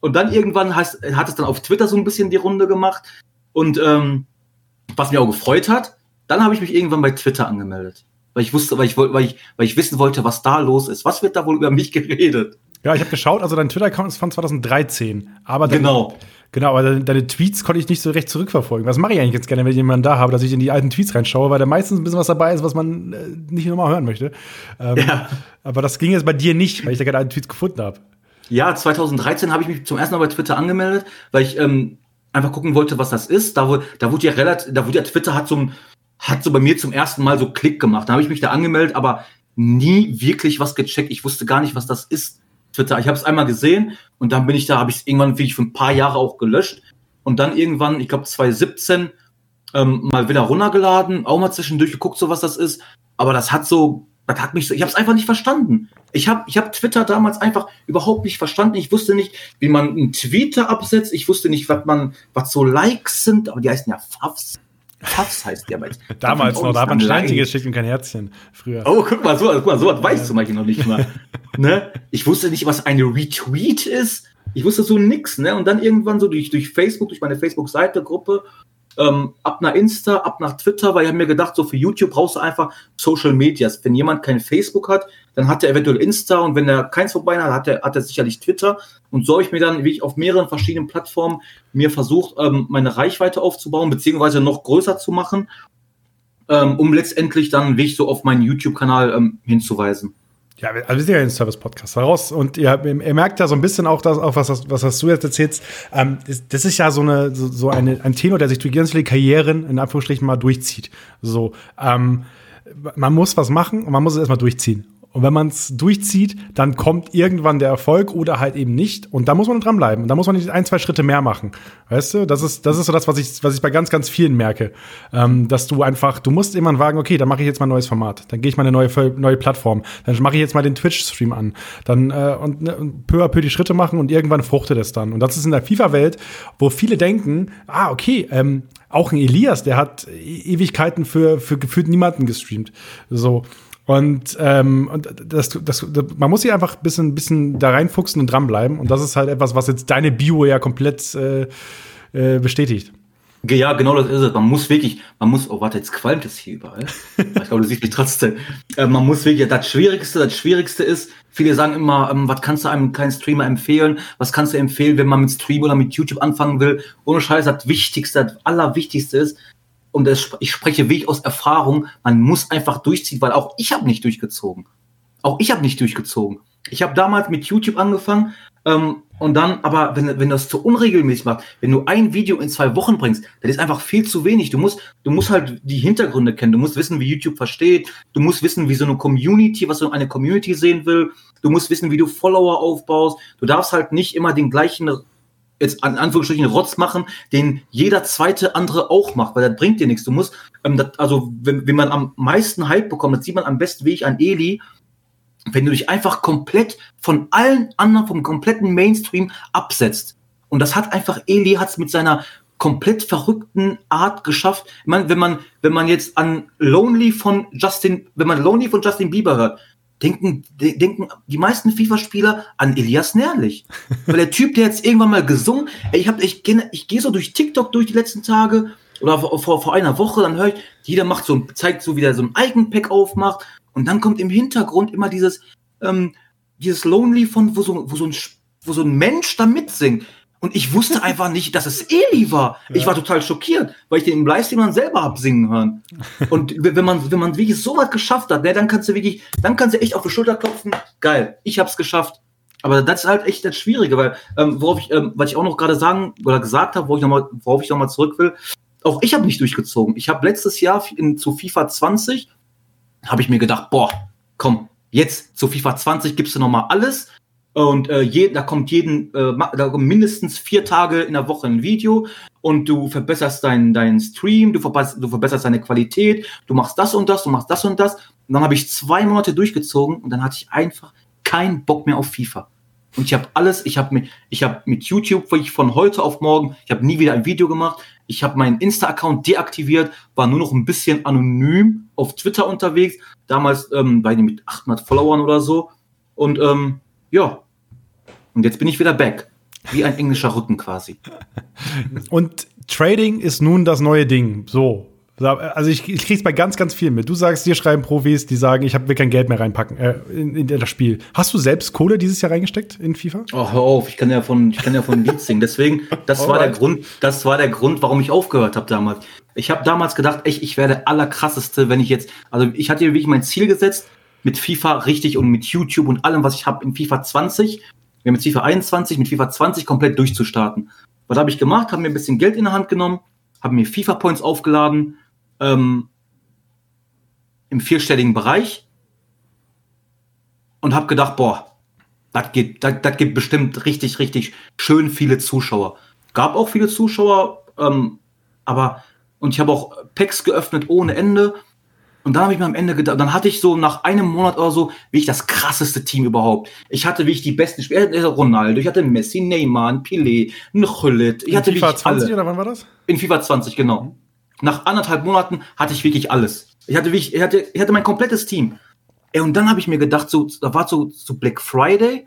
Und dann irgendwann heißt, hat es dann auf Twitter so ein bisschen die Runde gemacht. Und ähm, was mir auch gefreut hat, dann habe ich mich irgendwann bei Twitter angemeldet. Weil ich wusste, weil ich, weil ich, weil ich wissen wollte, was da los ist. Was wird da wohl über mich geredet? Ja, ich habe geschaut, also dein Twitter-Account ist von 2013. Aber deine, genau. Genau, aber deine, deine, Tweets konnte ich nicht so recht zurückverfolgen. Was mache ich eigentlich jetzt gerne, wenn ich jemanden da habe, dass ich in die alten Tweets reinschaue, weil da meistens ein bisschen was dabei ist, was man äh, nicht nochmal hören möchte. Ähm, ja. Aber das ging jetzt bei dir nicht, weil ich da keine alten Tweets gefunden habe. Ja, 2013 habe ich mich zum ersten Mal bei Twitter angemeldet, weil ich ähm, einfach gucken wollte, was das ist. Da, da wurde ja relativ, da wurde ja Twitter hat so, hat so bei mir zum ersten Mal so Klick gemacht. Da habe ich mich da angemeldet, aber nie wirklich was gecheckt. Ich wusste gar nicht, was das ist. Twitter. Ich habe es einmal gesehen und dann bin ich da, habe ich es irgendwann wirklich für ein paar Jahre auch gelöscht und dann irgendwann, ich glaube 2017, ähm, mal wieder runtergeladen, auch mal zwischendurch geguckt, so was das ist. Aber das hat so, das hat mich so, ich habe es einfach nicht verstanden. Ich habe ich hab Twitter damals einfach überhaupt nicht verstanden. Ich wusste nicht, wie man einen Twitter absetzt. Ich wusste nicht, was man, was so Likes sind, aber die heißen ja Favs. Puffs heißt der bei Damals noch, da hat man Steinchen geschickt und kein Herzchen früher. Oh, guck mal, so, guck mal, so was weißt ja. du manchmal noch nicht mal. ne? Ich wusste nicht, was eine Retweet ist. Ich wusste so nix, ne? Und dann irgendwann so durch, durch Facebook, durch meine Facebook-Seite, Gruppe, ähm, ab nach Insta, ab nach Twitter, weil ich habe mir gedacht, so für YouTube brauchst du einfach Social Medias. Wenn jemand kein Facebook hat, dann hat er eventuell Insta und wenn er keins vorbei hat, hat er, hat er sicherlich Twitter. Und so habe ich mir dann, wie ich auf mehreren verschiedenen Plattformen mir versucht, ähm, meine Reichweite aufzubauen, beziehungsweise noch größer zu machen, ähm, um letztendlich dann, wie ich so auf meinen YouTube-Kanal ähm, hinzuweisen. Ja, also wir sind ja ein Service-Podcast heraus und ihr, ihr, merkt ja so ein bisschen auch, dass, auch was, was, was du jetzt erzählst. Ähm, das, das, ist ja so, eine, so, so eine, ein Tenor, der sich durch ganz viele Karrieren in Anführungsstrichen mal durchzieht. So, ähm, man muss was machen und man muss es erstmal durchziehen. Und wenn man es durchzieht, dann kommt irgendwann der Erfolg oder halt eben nicht. Und da muss man dranbleiben. Und da muss man nicht ein, zwei Schritte mehr machen. Weißt du, das ist, das ist so das, was ich, was ich bei ganz, ganz vielen merke. Ähm, dass du einfach, du musst immer wagen, okay, dann mache ich jetzt mal ein neues Format. Dann gehe ich mal eine neue, neue Plattform. Dann mache ich jetzt mal den Twitch-Stream an. Dann äh, und, ne, peu à peu die Schritte machen und irgendwann fruchtet es dann. Und das ist in der FIFA-Welt, wo viele denken, ah, okay, ähm, auch ein Elias, der hat e-, Ewigkeiten für, für gefühlt niemanden gestreamt. So. Und, ähm, und das, das, das, man muss sich einfach ein bisschen, bisschen da reinfuchsen und dranbleiben. Und das ist halt etwas, was jetzt deine Bio ja komplett äh, äh, bestätigt. Ja, genau das ist es. Man muss wirklich, man muss, oh warte, jetzt qualmt es hier überall. ich glaube, du siehst mich trotzdem. Äh, man muss wirklich, das Schwierigste, das Schwierigste ist, viele sagen immer, ähm, was kannst du einem kleinen Streamer empfehlen? Was kannst du empfehlen, wenn man mit Stream oder mit YouTube anfangen will? Ohne Scheiß, das Wichtigste, das Allerwichtigste ist, und das, ich spreche wirklich aus Erfahrung, man muss einfach durchziehen, weil auch ich habe nicht durchgezogen. Auch ich habe nicht durchgezogen. Ich habe damals mit YouTube angefangen ähm, und dann, aber wenn, wenn das zu unregelmäßig macht, wenn du ein Video in zwei Wochen bringst, das ist einfach viel zu wenig. Du musst, du musst halt die Hintergründe kennen. Du musst wissen, wie YouTube versteht. Du musst wissen, wie so eine Community, was so eine Community sehen will. Du musst wissen, wie du Follower aufbaust. Du darfst halt nicht immer den gleichen jetzt an Anführungsstrichen Rotz machen, den jeder zweite andere auch macht, weil das bringt dir nichts. Du musst, ähm, das, also wenn, wenn man am meisten Hype bekommt, das sieht man am besten Weg an Eli, wenn du dich einfach komplett von allen anderen, vom kompletten Mainstream absetzt. Und das hat einfach, Eli hat es mit seiner komplett verrückten Art geschafft. Ich meine, wenn man, wenn man jetzt an Lonely von Justin, wenn man Lonely von Justin Bieber hört, denken, de denken die meisten FIFA-Spieler an Elias Nährlich. Weil der Typ, der jetzt irgendwann mal gesungen, ey, ich, hab, ich, ich gehe so durch TikTok durch die letzten Tage oder vor, vor, einer Woche, dann höre ich, jeder macht so zeigt so, wie der so ein Eigenpack aufmacht und dann kommt im Hintergrund immer dieses, ähm, dieses Lonely von, wo so, wo so ein, wo so ein Mensch da mitsingt. Und ich wusste einfach nicht, dass es Eli war. Ja. Ich war total schockiert, weil ich den im Livestream dann selber hab singen hören. Und wenn man, wenn man wirklich so was geschafft hat, ne, dann kannst du wirklich, dann kannst du echt auf die Schulter klopfen. Geil, ich hab's geschafft. Aber das ist halt echt das Schwierige, weil, ähm, worauf ich, ähm, was ich auch noch gerade sagen oder gesagt habe, wo ich noch mal, worauf ich nochmal zurück will, auch ich habe nicht durchgezogen. Ich habe letztes Jahr in, zu FIFA 20 habe ich mir gedacht, boah, komm, jetzt zu FIFA 20 gibst du noch mal alles und äh, je, da kommt jeden äh, da kommt mindestens vier Tage in der Woche ein Video und du verbesserst deinen deinen Stream, du verbesserst, du verbesserst deine Qualität, du machst das und das, du machst das und das. Und dann habe ich zwei Monate durchgezogen und dann hatte ich einfach keinen Bock mehr auf FIFA. Und ich habe alles, ich habe mit, ich habe mit YouTube ich von heute auf morgen, ich habe nie wieder ein Video gemacht. Ich habe meinen Insta-Account deaktiviert, war nur noch ein bisschen anonym auf Twitter unterwegs. Damals ähm, ich mit 800 Followern oder so. Und ähm, ja, und jetzt bin ich wieder back. Wie ein englischer Rücken quasi. Und Trading ist nun das neue Ding. So, also ich, ich krieg's bei ganz, ganz vielen mit. Du sagst, dir schreiben Profis, die sagen, ich hab, will kein Geld mehr reinpacken äh, in, in, das Spiel. Hast du selbst Kohle dieses Jahr reingesteckt in FIFA? Oh, hör auf, ich kann ja von, ich kann ja von Lied singen. Deswegen, das war der Grund, das war der Grund, warum ich aufgehört habe damals. Ich habe damals gedacht, echt, ich werde allerkrasseste, wenn ich jetzt, also ich hatte wirklich mein Ziel gesetzt, mit FIFA richtig und mit YouTube und allem, was ich habe in FIFA 20, wir mit FIFA 21, mit FIFA 20 komplett durchzustarten. Was habe ich gemacht? Habe mir ein bisschen Geld in der Hand genommen, habe mir FIFA Points aufgeladen, ähm, im vierstelligen Bereich und habe gedacht, boah, das geht, das, das gibt bestimmt richtig, richtig schön viele Zuschauer. Gab auch viele Zuschauer, ähm, aber und ich habe auch Packs geöffnet ohne Ende. Und dann habe ich mir am Ende gedacht, dann hatte ich so nach einem Monat oder so, wie ich das krasseste Team überhaupt. Ich hatte wie ich die besten Spieler, Ronaldo, ich hatte Messi, Neymar, Pelé, Nchullit. Ich in hatte FIFA 20 alle. oder wann war das? In FIFA 20, genau. Mhm. Nach anderthalb Monaten hatte ich wirklich alles. Ich hatte, wirklich, ich hatte, ich hatte mein komplettes Team. Ey, und dann habe ich mir gedacht, so, da war so, so Black Friday.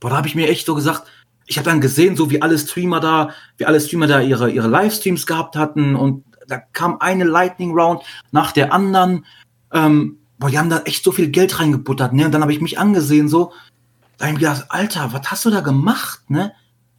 Boah, da habe ich mir echt so gesagt, ich habe dann gesehen, so wie alle Streamer da, wie alle Streamer da ihre, ihre Livestreams gehabt hatten und da kam eine Lightning Round nach der anderen. Ähm, boah, die haben da echt so viel Geld reingebuttert, ne? Und dann habe ich mich angesehen, so, da habe ich gedacht, Alter, was hast du da gemacht, ne?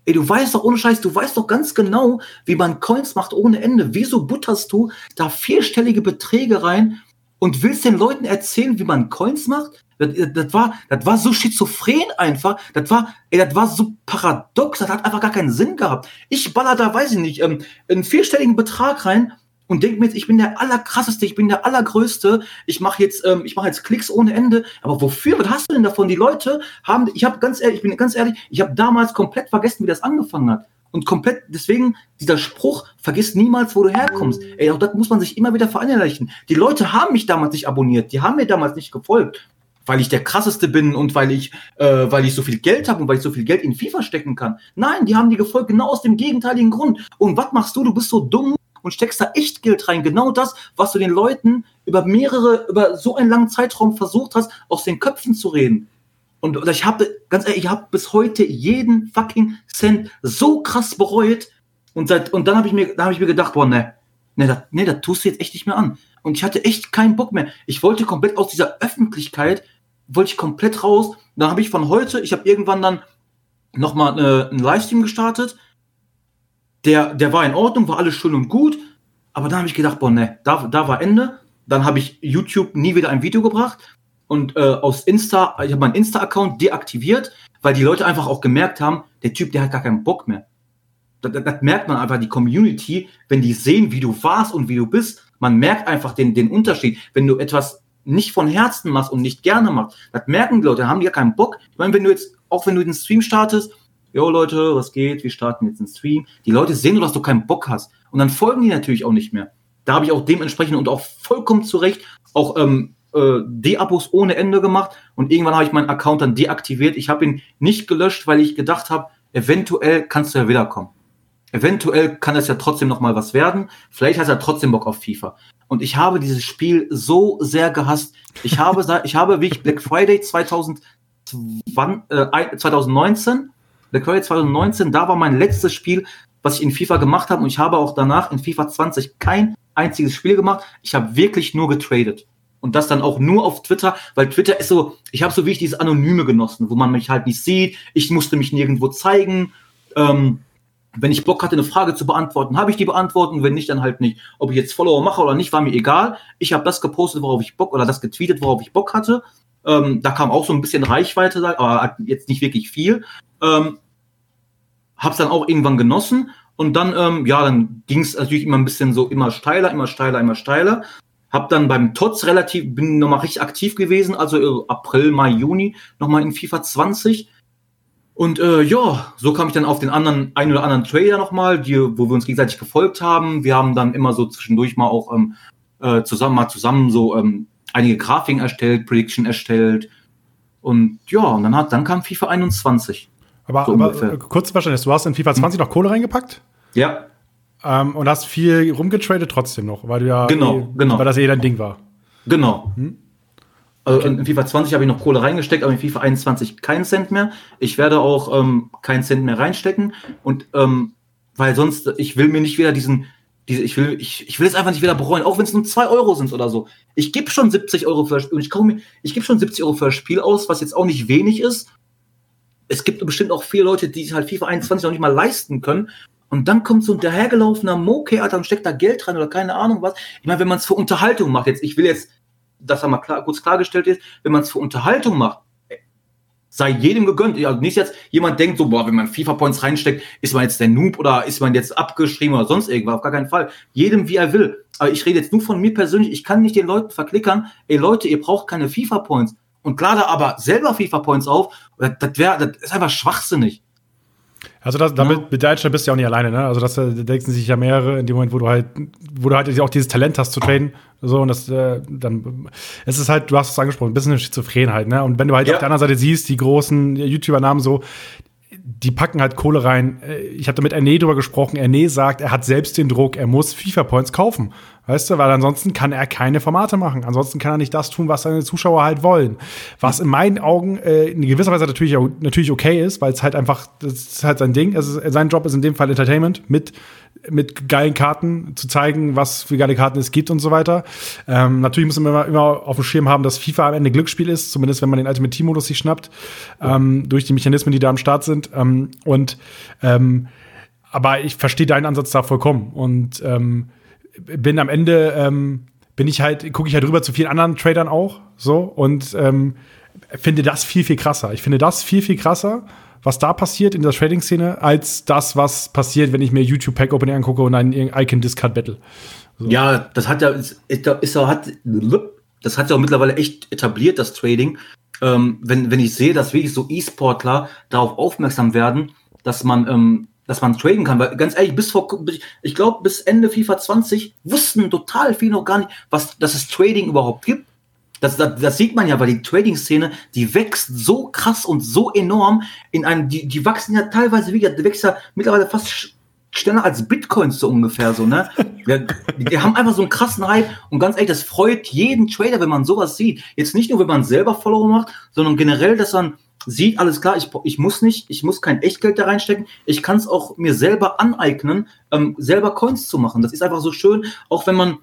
Ey, du weißt doch, ohne Scheiß, du weißt doch ganz genau, wie man Coins macht ohne Ende. Wieso butterst du da vierstellige Beträge rein und willst den Leuten erzählen, wie man Coins macht? Das, das, war, das war so schizophren einfach. Das war, ey, das war so paradox. Das hat einfach gar keinen Sinn gehabt. Ich baller da, weiß ich nicht, ähm, einen vierstelligen Betrag rein und denke mir jetzt, ich bin der allerkrasseste, ich bin der allergrößte, ich mache jetzt, ähm, ich mache jetzt Klicks ohne Ende. Aber wofür? Was hast du denn davon? Die Leute haben, ich habe ganz ehrlich, ich bin ganz ehrlich, ich habe damals komplett vergessen, wie das angefangen hat. Und komplett, deswegen, dieser Spruch, vergiss niemals, wo du herkommst. Ey, auch das muss man sich immer wieder verinnerlichen. Die Leute haben mich damals nicht abonniert, die haben mir damals nicht gefolgt, weil ich der krasseste bin und weil ich, äh, weil ich so viel Geld habe und weil ich so viel Geld in FIFA stecken kann. Nein, die haben die gefolgt genau aus dem gegenteiligen Grund. Und was machst du? Du bist so dumm und steckst da echt Geld rein. Genau das, was du den Leuten über mehrere, über so einen langen Zeitraum versucht hast, aus den Köpfen zu reden. Und ich habe, ganz ehrlich, ich habe bis heute jeden fucking Cent so krass bereut. Und, seit, und dann habe ich mir, ich mir gedacht, boah, ne, ne, das, ne, das tust du jetzt echt nicht mehr an. Und ich hatte echt keinen Bock mehr. Ich wollte komplett aus dieser Öffentlichkeit, wollte ich komplett raus. Dann habe ich von heute, ich habe irgendwann dann nochmal äh, einen Livestream gestartet der, der war in Ordnung, war alles schön und gut, aber dann habe ich gedacht, boah, ne, da, da war Ende. Dann habe ich YouTube nie wieder ein Video gebracht und äh, aus Insta, ich habe meinen Insta-Account deaktiviert, weil die Leute einfach auch gemerkt haben, der Typ, der hat gar keinen Bock mehr. Das, das, das merkt man einfach, die Community, wenn die sehen, wie du warst und wie du bist, man merkt einfach den, den Unterschied. Wenn du etwas nicht von Herzen machst und nicht gerne machst, das merken die Leute, dann haben die ja keinen Bock. Ich meine, wenn du jetzt, auch wenn du den Stream startest yo Leute, was geht? Wir starten jetzt einen Stream. Die Leute sehen nur, dass du keinen Bock hast. Und dann folgen die natürlich auch nicht mehr. Da habe ich auch dementsprechend und auch vollkommen zu Recht auch ähm, äh, De-Abos ohne Ende gemacht. Und irgendwann habe ich meinen Account dann deaktiviert. Ich habe ihn nicht gelöscht, weil ich gedacht habe, eventuell kannst du ja wiederkommen. Eventuell kann es ja trotzdem noch mal was werden. Vielleicht du ja trotzdem Bock auf FIFA. Und ich habe dieses Spiel so sehr gehasst. Ich habe, ich habe wie ich Black Friday 2020, äh, 2019 Friday 2019, da war mein letztes Spiel, was ich in FIFA gemacht habe und ich habe auch danach in FIFA 20 kein einziges Spiel gemacht. Ich habe wirklich nur getradet. Und das dann auch nur auf Twitter, weil Twitter ist so, ich habe so wie ich dieses Anonyme genossen, wo man mich halt nicht sieht. Ich musste mich nirgendwo zeigen. Ähm, wenn ich Bock hatte, eine Frage zu beantworten, habe ich die beantworten. Wenn nicht, dann halt nicht. Ob ich jetzt Follower mache oder nicht, war mir egal. Ich habe das gepostet, worauf ich Bock oder das getweetet, worauf ich Bock hatte. Ähm, da kam auch so ein bisschen Reichweite, aber jetzt nicht wirklich viel. Ähm, hab's dann auch irgendwann genossen und dann, ähm, ja, dann ging es natürlich immer ein bisschen so immer steiler, immer steiler, immer steiler. Hab dann beim TOTS relativ, bin nochmal richtig aktiv gewesen, also April, Mai, Juni, nochmal in FIFA 20. Und äh, ja, so kam ich dann auf den anderen, ein oder anderen Trader nochmal, die, wo wir uns gegenseitig gefolgt haben. Wir haben dann immer so zwischendurch mal auch ähm, äh, zusammen, mal zusammen so ähm, einige Grafiken erstellt, Prediction erstellt. Und ja, und dann hat, dann kam FIFA 21. Aber, so aber äh, kurz Verständnis, du hast in FIFA 20 hm. noch Kohle reingepackt? Ja. Ähm, und hast viel rumgetradet trotzdem noch, weil du ja genau, eh, genau. weil das eh dein Ding war. Genau. Hm? Also okay. in FIFA 20 habe ich noch Kohle reingesteckt, aber in FIFA 21 keinen Cent mehr. Ich werde auch ähm, keinen Cent mehr reinstecken. Und ähm, weil sonst, ich will mir nicht wieder diesen, diese, ich will, ich, ich will es einfach nicht wieder bereuen, auch wenn es nur zwei Euro sind oder so. Ich gebe schon 70 Euro für das Spiel, ich ich gebe schon 70 Euro für das Spiel aus, was jetzt auch nicht wenig ist. Es gibt bestimmt auch viele Leute, die sich halt FIFA 21 noch nicht mal leisten können. Und dann kommt so ein dahergelaufener Moke, Alter, und steckt da Geld rein oder keine Ahnung was. Ich meine, wenn man es für Unterhaltung macht, jetzt, ich will jetzt dass er mal klar, kurz klargestellt ist, wenn man es für Unterhaltung macht, sei jedem gegönnt. Also nicht jetzt jemand denkt so, boah, wenn man FIFA-Points reinsteckt, ist man jetzt der Noob oder ist man jetzt abgeschrieben oder sonst irgendwas. Auf gar keinen Fall. Jedem wie er will. Aber ich rede jetzt nur von mir persönlich. Ich kann nicht den Leuten verklickern, ey Leute, ihr braucht keine FIFA-Points. Und klar aber selber FIFA-Points auf, das, wäre, das ist einfach schwachsinnig. Also das, damit ja. mit Deutschland bist du ja auch nicht alleine, ne? Also das da denken sich ja mehrere in dem Moment, wo du halt, wo du halt auch dieses Talent hast zu traden, so und das äh, dann es ist halt, du hast es angesprochen, ein bisschen schizophren halt, ne? Und wenn du halt ja. auf der anderen Seite siehst, die großen YouTuber-Namen so, die packen halt Kohle rein. Äh, ich habe da mit Erne drüber gesprochen. Erne sagt, er hat selbst den Druck, er muss FIFA-Points kaufen. Weißt du, weil ansonsten kann er keine Formate machen. Ansonsten kann er nicht das tun, was seine Zuschauer halt wollen. Was in meinen Augen äh, in gewisser Weise natürlich, natürlich okay ist, weil es halt einfach, das ist halt sein Ding. Ist, sein Job ist in dem Fall Entertainment mit, mit geilen Karten zu zeigen, was für geile Karten es gibt und so weiter. Ähm, natürlich muss man immer, immer auf dem Schirm haben, dass FIFA am Ende Glücksspiel ist, zumindest wenn man den Ultimate Team Modus sich schnappt, ähm, durch die Mechanismen, die da am Start sind. Ähm, und ähm, aber ich verstehe deinen Ansatz da vollkommen. Und ähm, bin am Ende, ähm, bin ich halt, gucke ich halt rüber zu vielen anderen Tradern auch, so, und ähm, finde das viel, viel krasser. Ich finde das viel, viel krasser, was da passiert in der Trading-Szene, als das, was passiert, wenn ich mir YouTube Pack Opening angucke und ein Icon Discard Battle. So. Ja, das hat ja, ist, ist, hat, das hat ja auch mittlerweile echt etabliert, das Trading. Ähm, wenn, wenn ich sehe, dass wirklich so E-Sportler darauf aufmerksam werden, dass man ähm, dass man traden kann. Weil ganz ehrlich, bis vor, ich glaube, bis Ende FIFA 20 wussten total viele noch gar nicht, was, dass es Trading überhaupt gibt. Das, das, das sieht man ja, weil die Trading-Szene, die wächst so krass und so enorm in einem, die, die wachsen ja teilweise wieder, die wächst ja mittlerweile fast schneller als Bitcoins so ungefähr so, ne? Wir, die haben einfach so einen krassen Hype und ganz ehrlich, das freut jeden Trader, wenn man sowas sieht. Jetzt nicht nur, wenn man selber Follower macht, sondern generell, dass man sieht, alles klar, ich, ich muss nicht, ich muss kein Echtgeld da reinstecken, ich kann es auch mir selber aneignen, ähm, selber Coins zu machen. Das ist einfach so schön, auch wenn man,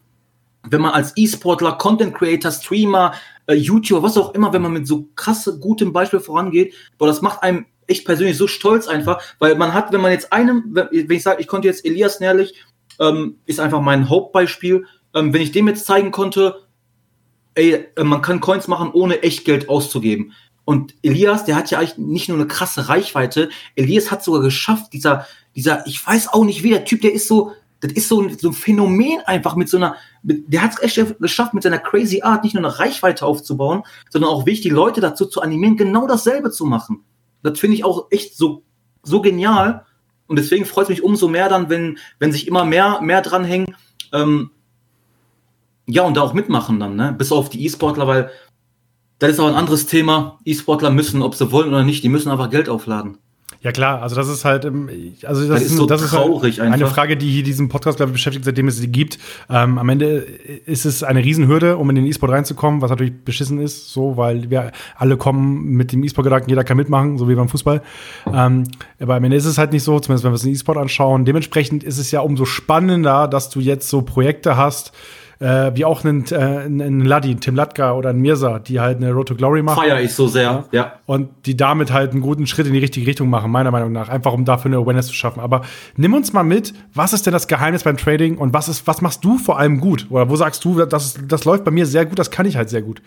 wenn man als E-Sportler, Content Creator, Streamer, äh, YouTuber, was auch immer, wenn man mit so krasse, gutem Beispiel vorangeht, boah, das macht einem echt persönlich so stolz einfach, weil man hat, wenn man jetzt einem, wenn ich sage, ich konnte jetzt Elias Nährlich, ähm, ist einfach mein Hauptbeispiel, ähm, wenn ich dem jetzt zeigen konnte, ey, äh, man kann Coins machen, ohne Echtgeld auszugeben. Und Elias, der hat ja eigentlich nicht nur eine krasse Reichweite, Elias hat sogar geschafft, dieser, dieser, ich weiß auch nicht wie, der Typ, der ist so, das ist so ein, so ein Phänomen einfach mit so einer, mit, der hat es echt geschafft, mit seiner crazy Art nicht nur eine Reichweite aufzubauen, sondern auch wirklich die Leute dazu zu animieren, genau dasselbe zu machen. Das finde ich auch echt so, so genial. Und deswegen freut es mich umso mehr dann, wenn, wenn sich immer mehr, mehr dranhängen. Ähm, ja, und da auch mitmachen dann, ne? Bis auf die E-Sportler, weil das ist auch ein anderes Thema. E-Sportler müssen, ob sie wollen oder nicht, die müssen einfach Geld aufladen. Ja klar, also das ist halt, also das, das ist, so das ist halt eine Frage, die hier diesen Podcast glaube ich beschäftigt, seitdem es sie gibt. Ähm, am Ende ist es eine Riesenhürde, um in den E-Sport reinzukommen, was natürlich beschissen ist, so weil wir alle kommen mit dem E-Sport-Gedanken, jeder kann mitmachen, so wie beim Fußball. Ähm, aber am Ende ist es halt nicht so, zumindest wenn wir uns den E-Sport anschauen. Dementsprechend ist es ja umso spannender, dass du jetzt so Projekte hast, äh, wie auch einen, äh, einen Laddi, Tim Latka oder einen Mirza, die halt eine Road to Glory machen. Feier ich so sehr, ja. ja. Und die damit halt einen guten Schritt in die richtige Richtung machen, meiner Meinung nach. Einfach um dafür eine Awareness zu schaffen. Aber nimm uns mal mit, was ist denn das Geheimnis beim Trading und was ist, was machst du vor allem gut? Oder wo sagst du, das, das läuft bei mir sehr gut, das kann ich halt sehr gut?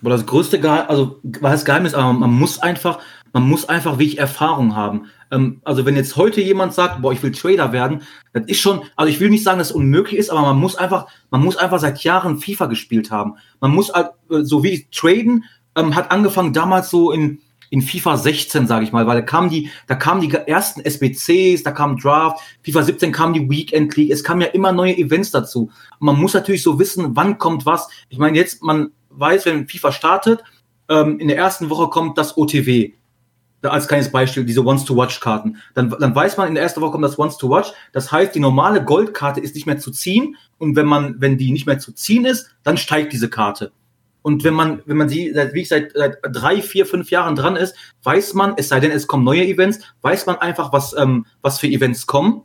Aber das größte Geheimnis, also was Geheimnis, aber man muss einfach, man muss einfach wirklich Erfahrung haben. Ähm, also wenn jetzt heute jemand sagt, boah, ich will Trader werden, das ist schon, also ich will nicht sagen, dass es unmöglich ist, aber man muss einfach, man muss einfach seit Jahren FIFA gespielt haben. Man muss halt, äh, so wie traden, ähm, hat angefangen damals so in, in FIFA 16, sage ich mal, weil da kamen die, da kamen die ersten SBCs, da kam Draft, FIFA 17 kam die Weekend League, es kamen ja immer neue Events dazu. Man muss natürlich so wissen, wann kommt was. Ich meine, jetzt, man weiß, wenn FIFA startet, ähm, in der ersten Woche kommt das OTW. Als kleines Beispiel, diese Once-to-Watch-Karten. Dann, dann weiß man, in der ersten Woche kommt das Once-to-Watch. Das heißt, die normale Goldkarte ist nicht mehr zu ziehen. Und wenn man, wenn die nicht mehr zu ziehen ist, dann steigt diese Karte. Und wenn man, wenn man sie, wie ich seit, seit drei, vier, fünf Jahren dran ist, weiß man, es sei denn, es kommen neue Events, weiß man einfach, was, ähm, was für Events kommen.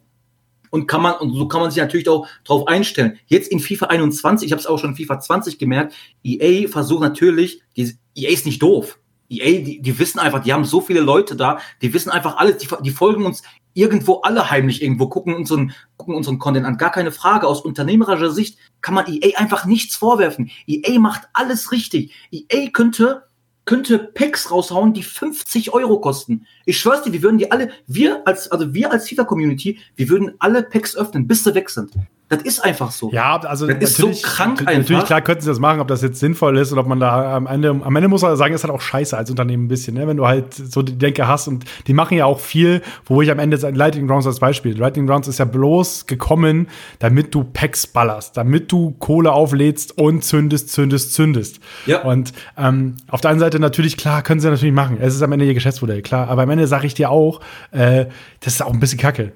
Und kann man, und so kann man sich natürlich auch darauf einstellen. Jetzt in FIFA 21, ich habe es auch schon in FIFA 20 gemerkt, EA versucht natürlich, die, EA ist nicht doof. EA, die, die wissen einfach, die haben so viele Leute da, die wissen einfach alles, die, die folgen uns irgendwo alle heimlich irgendwo, gucken unseren, gucken unseren Content an. Gar keine Frage. Aus unternehmerischer Sicht kann man EA einfach nichts vorwerfen. EA macht alles richtig. EA könnte, könnte Packs raushauen, die 50 Euro kosten. Ich schwör's dir, wir würden die alle, wir als, also wir als FIFA-Community, wir würden alle Packs öffnen, bis sie weg sind. Das ist einfach so. Ja, also das ist so krank einfach. Natürlich, klar könnten sie das machen, ob das jetzt sinnvoll ist oder ob man da am Ende, am Ende muss man sagen, ist halt auch scheiße als Unternehmen ein bisschen, ne? wenn du halt so die Denke hast und die machen ja auch viel, wo ich am Ende Lightning Rounds als Beispiel. Lightning Rounds ist ja bloß gekommen, damit du Packs ballerst, damit du Kohle auflädst und zündest, zündest, zündest. Ja. Und ähm, auf der einen Seite natürlich, klar, können sie natürlich machen. Es ist am Ende ihr Geschäftsmodell, klar. Aber am Ende sage ich dir auch, äh, das ist auch ein bisschen kacke.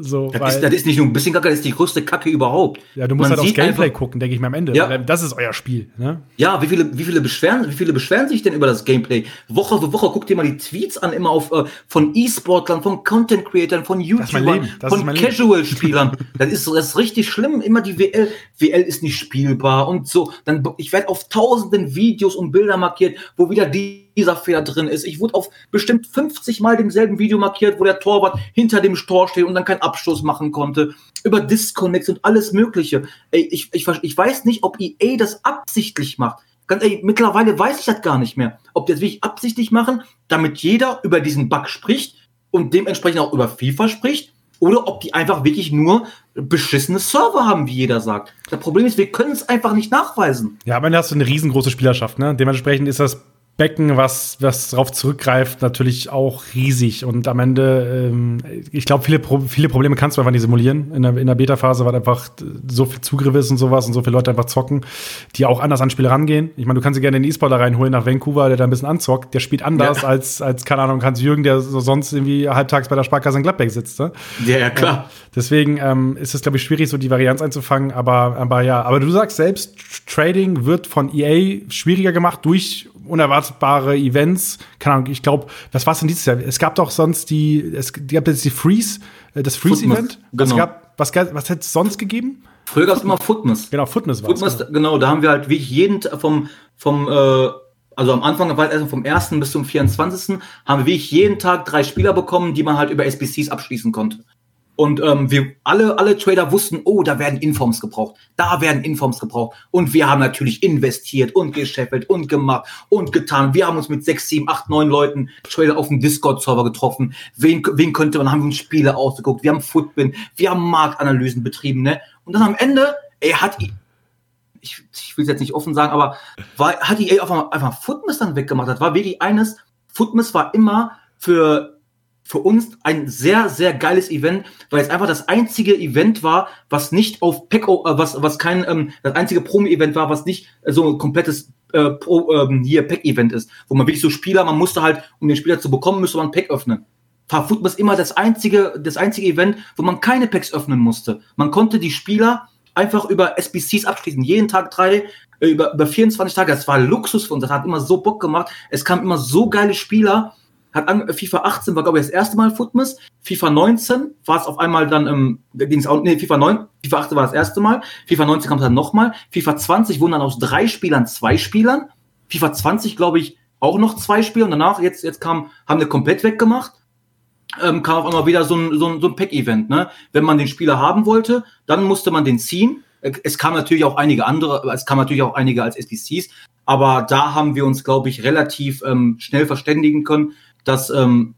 So, das, ist, das, ist, nicht nur ein bisschen Kacke, das ist die größte Kacke überhaupt. Ja, du musst Man halt aufs Gameplay einfach, gucken, denke ich mir am Ende. Ja. Das ist euer Spiel. Ne? Ja, wie viele, wie, viele beschweren, wie viele beschweren sich denn über das Gameplay? Woche für Woche, guck dir mal die Tweets an, immer auf äh, von E-Sportlern, von Content-Creatern, von YouTubern, von Casual-Spielern. das, ist, das ist richtig schlimm. Immer die WL. WL ist nicht spielbar und so. Dann, ich werde auf tausenden Videos und Bilder markiert, wo wieder die dieser Fehler drin ist. Ich wurde auf bestimmt 50 Mal demselben Video markiert, wo der Torwart hinter dem Tor steht und dann keinen Abschluss machen konnte. Über Disconnects und alles Mögliche. Ey, ich, ich, ich weiß nicht, ob EA das absichtlich macht. Ganz ehrlich, mittlerweile weiß ich das gar nicht mehr. Ob die das wirklich absichtlich machen, damit jeder über diesen Bug spricht und dementsprechend auch über FIFA spricht oder ob die einfach wirklich nur beschissene Server haben, wie jeder sagt. Das Problem ist, wir können es einfach nicht nachweisen. Ja, am Ende hast du eine riesengroße Spielerschaft, ne? Dementsprechend ist das Becken, was, was darauf zurückgreift, natürlich auch riesig. Und am Ende, ähm, ich glaube, viele, Pro viele Probleme kannst du einfach nicht simulieren. In der, in der Beta-Phase, weil einfach so viel Zugriff ist und sowas und so viele Leute einfach zocken, die auch anders an Spiele rangehen. Ich meine, du kannst sie gerne den E-Sportler reinholen nach Vancouver, der da ein bisschen anzockt. Der spielt anders ja. als, als, keine Ahnung, Hans Jürgen, der so sonst irgendwie halbtags bei der Sparkasse in Gladbeck sitzt. Ne? Ja, ja, klar. Ja, deswegen ähm, ist es, glaube ich, schwierig, so die Varianz einzufangen. Aber, aber ja, aber du sagst selbst, Trading wird von EA schwieriger gemacht durch unerwartbare Events. Keine Ahnung, ich glaube, was war es denn dieses Jahr? Es gab doch sonst die, es gab jetzt die Freeze, äh, das Freeze-Event. Genau. Was, gab, was, was hätte es sonst gegeben? Früher gab es immer Footmas. Genau, Footmas war Footmas, genau. genau, da haben wir halt wie jeden vom, vom äh, also am Anfang war also vom 1. bis zum 24. haben wir wie ich jeden Tag drei Spieler bekommen, die man halt über SBCs abschließen konnte. Und ähm, wir alle, alle Trader wussten, oh, da werden Informs gebraucht, da werden Informs gebraucht. Und wir haben natürlich investiert und gescheffelt und gemacht und getan. Wir haben uns mit sechs, sieben, acht, neun Leuten Trader auf dem Discord-Server getroffen. Wen, wen könnte man, haben uns Spiele ausgeguckt, wir haben Footbin, wir haben Marktanalysen betrieben, ne? Und dann am Ende, er hat ich, ich will es jetzt nicht offen sagen, aber war, hat EA einfach, einfach Footmas dann weggemacht. Das war wirklich eines, Footmas war immer für für uns ein sehr, sehr geiles Event, weil es einfach das einzige Event war, was nicht auf Pack, äh, was, was kein, ähm, das einzige Promi-Event war, was nicht so ein komplettes äh, Pro, ähm, hier Pack-Event ist, wo man wirklich so Spieler, man musste halt, um den Spieler zu bekommen, müsste man Pack öffnen. Football ist immer das einzige, das einzige Event, wo man keine Packs öffnen musste. Man konnte die Spieler einfach über SBCs abschließen, jeden Tag drei, äh, über, über 24 Tage. Das war Luxus für uns, das hat immer so Bock gemacht. Es kamen immer so geile Spieler, hat an, FIFA 18 war, glaube ich, das erste Mal Footmas. FIFA 19 war es auf einmal dann im, ging's auch, nee, FIFA 9, FIFA 18 war das erste Mal. FIFA 19 kam dann nochmal. FIFA 20 wurden dann aus drei Spielern zwei Spielern. FIFA 20, glaube ich, auch noch zwei Spieler. Und danach, jetzt, jetzt kam, haben wir komplett weggemacht. Ähm, kam auf einmal wieder so ein, so ein, so ein Pack-Event, ne? Wenn man den Spieler haben wollte, dann musste man den ziehen. es kam natürlich auch einige andere, es kam natürlich auch einige als SBCs, aber da haben wir uns, glaube ich, relativ ähm, schnell verständigen können, dass ähm,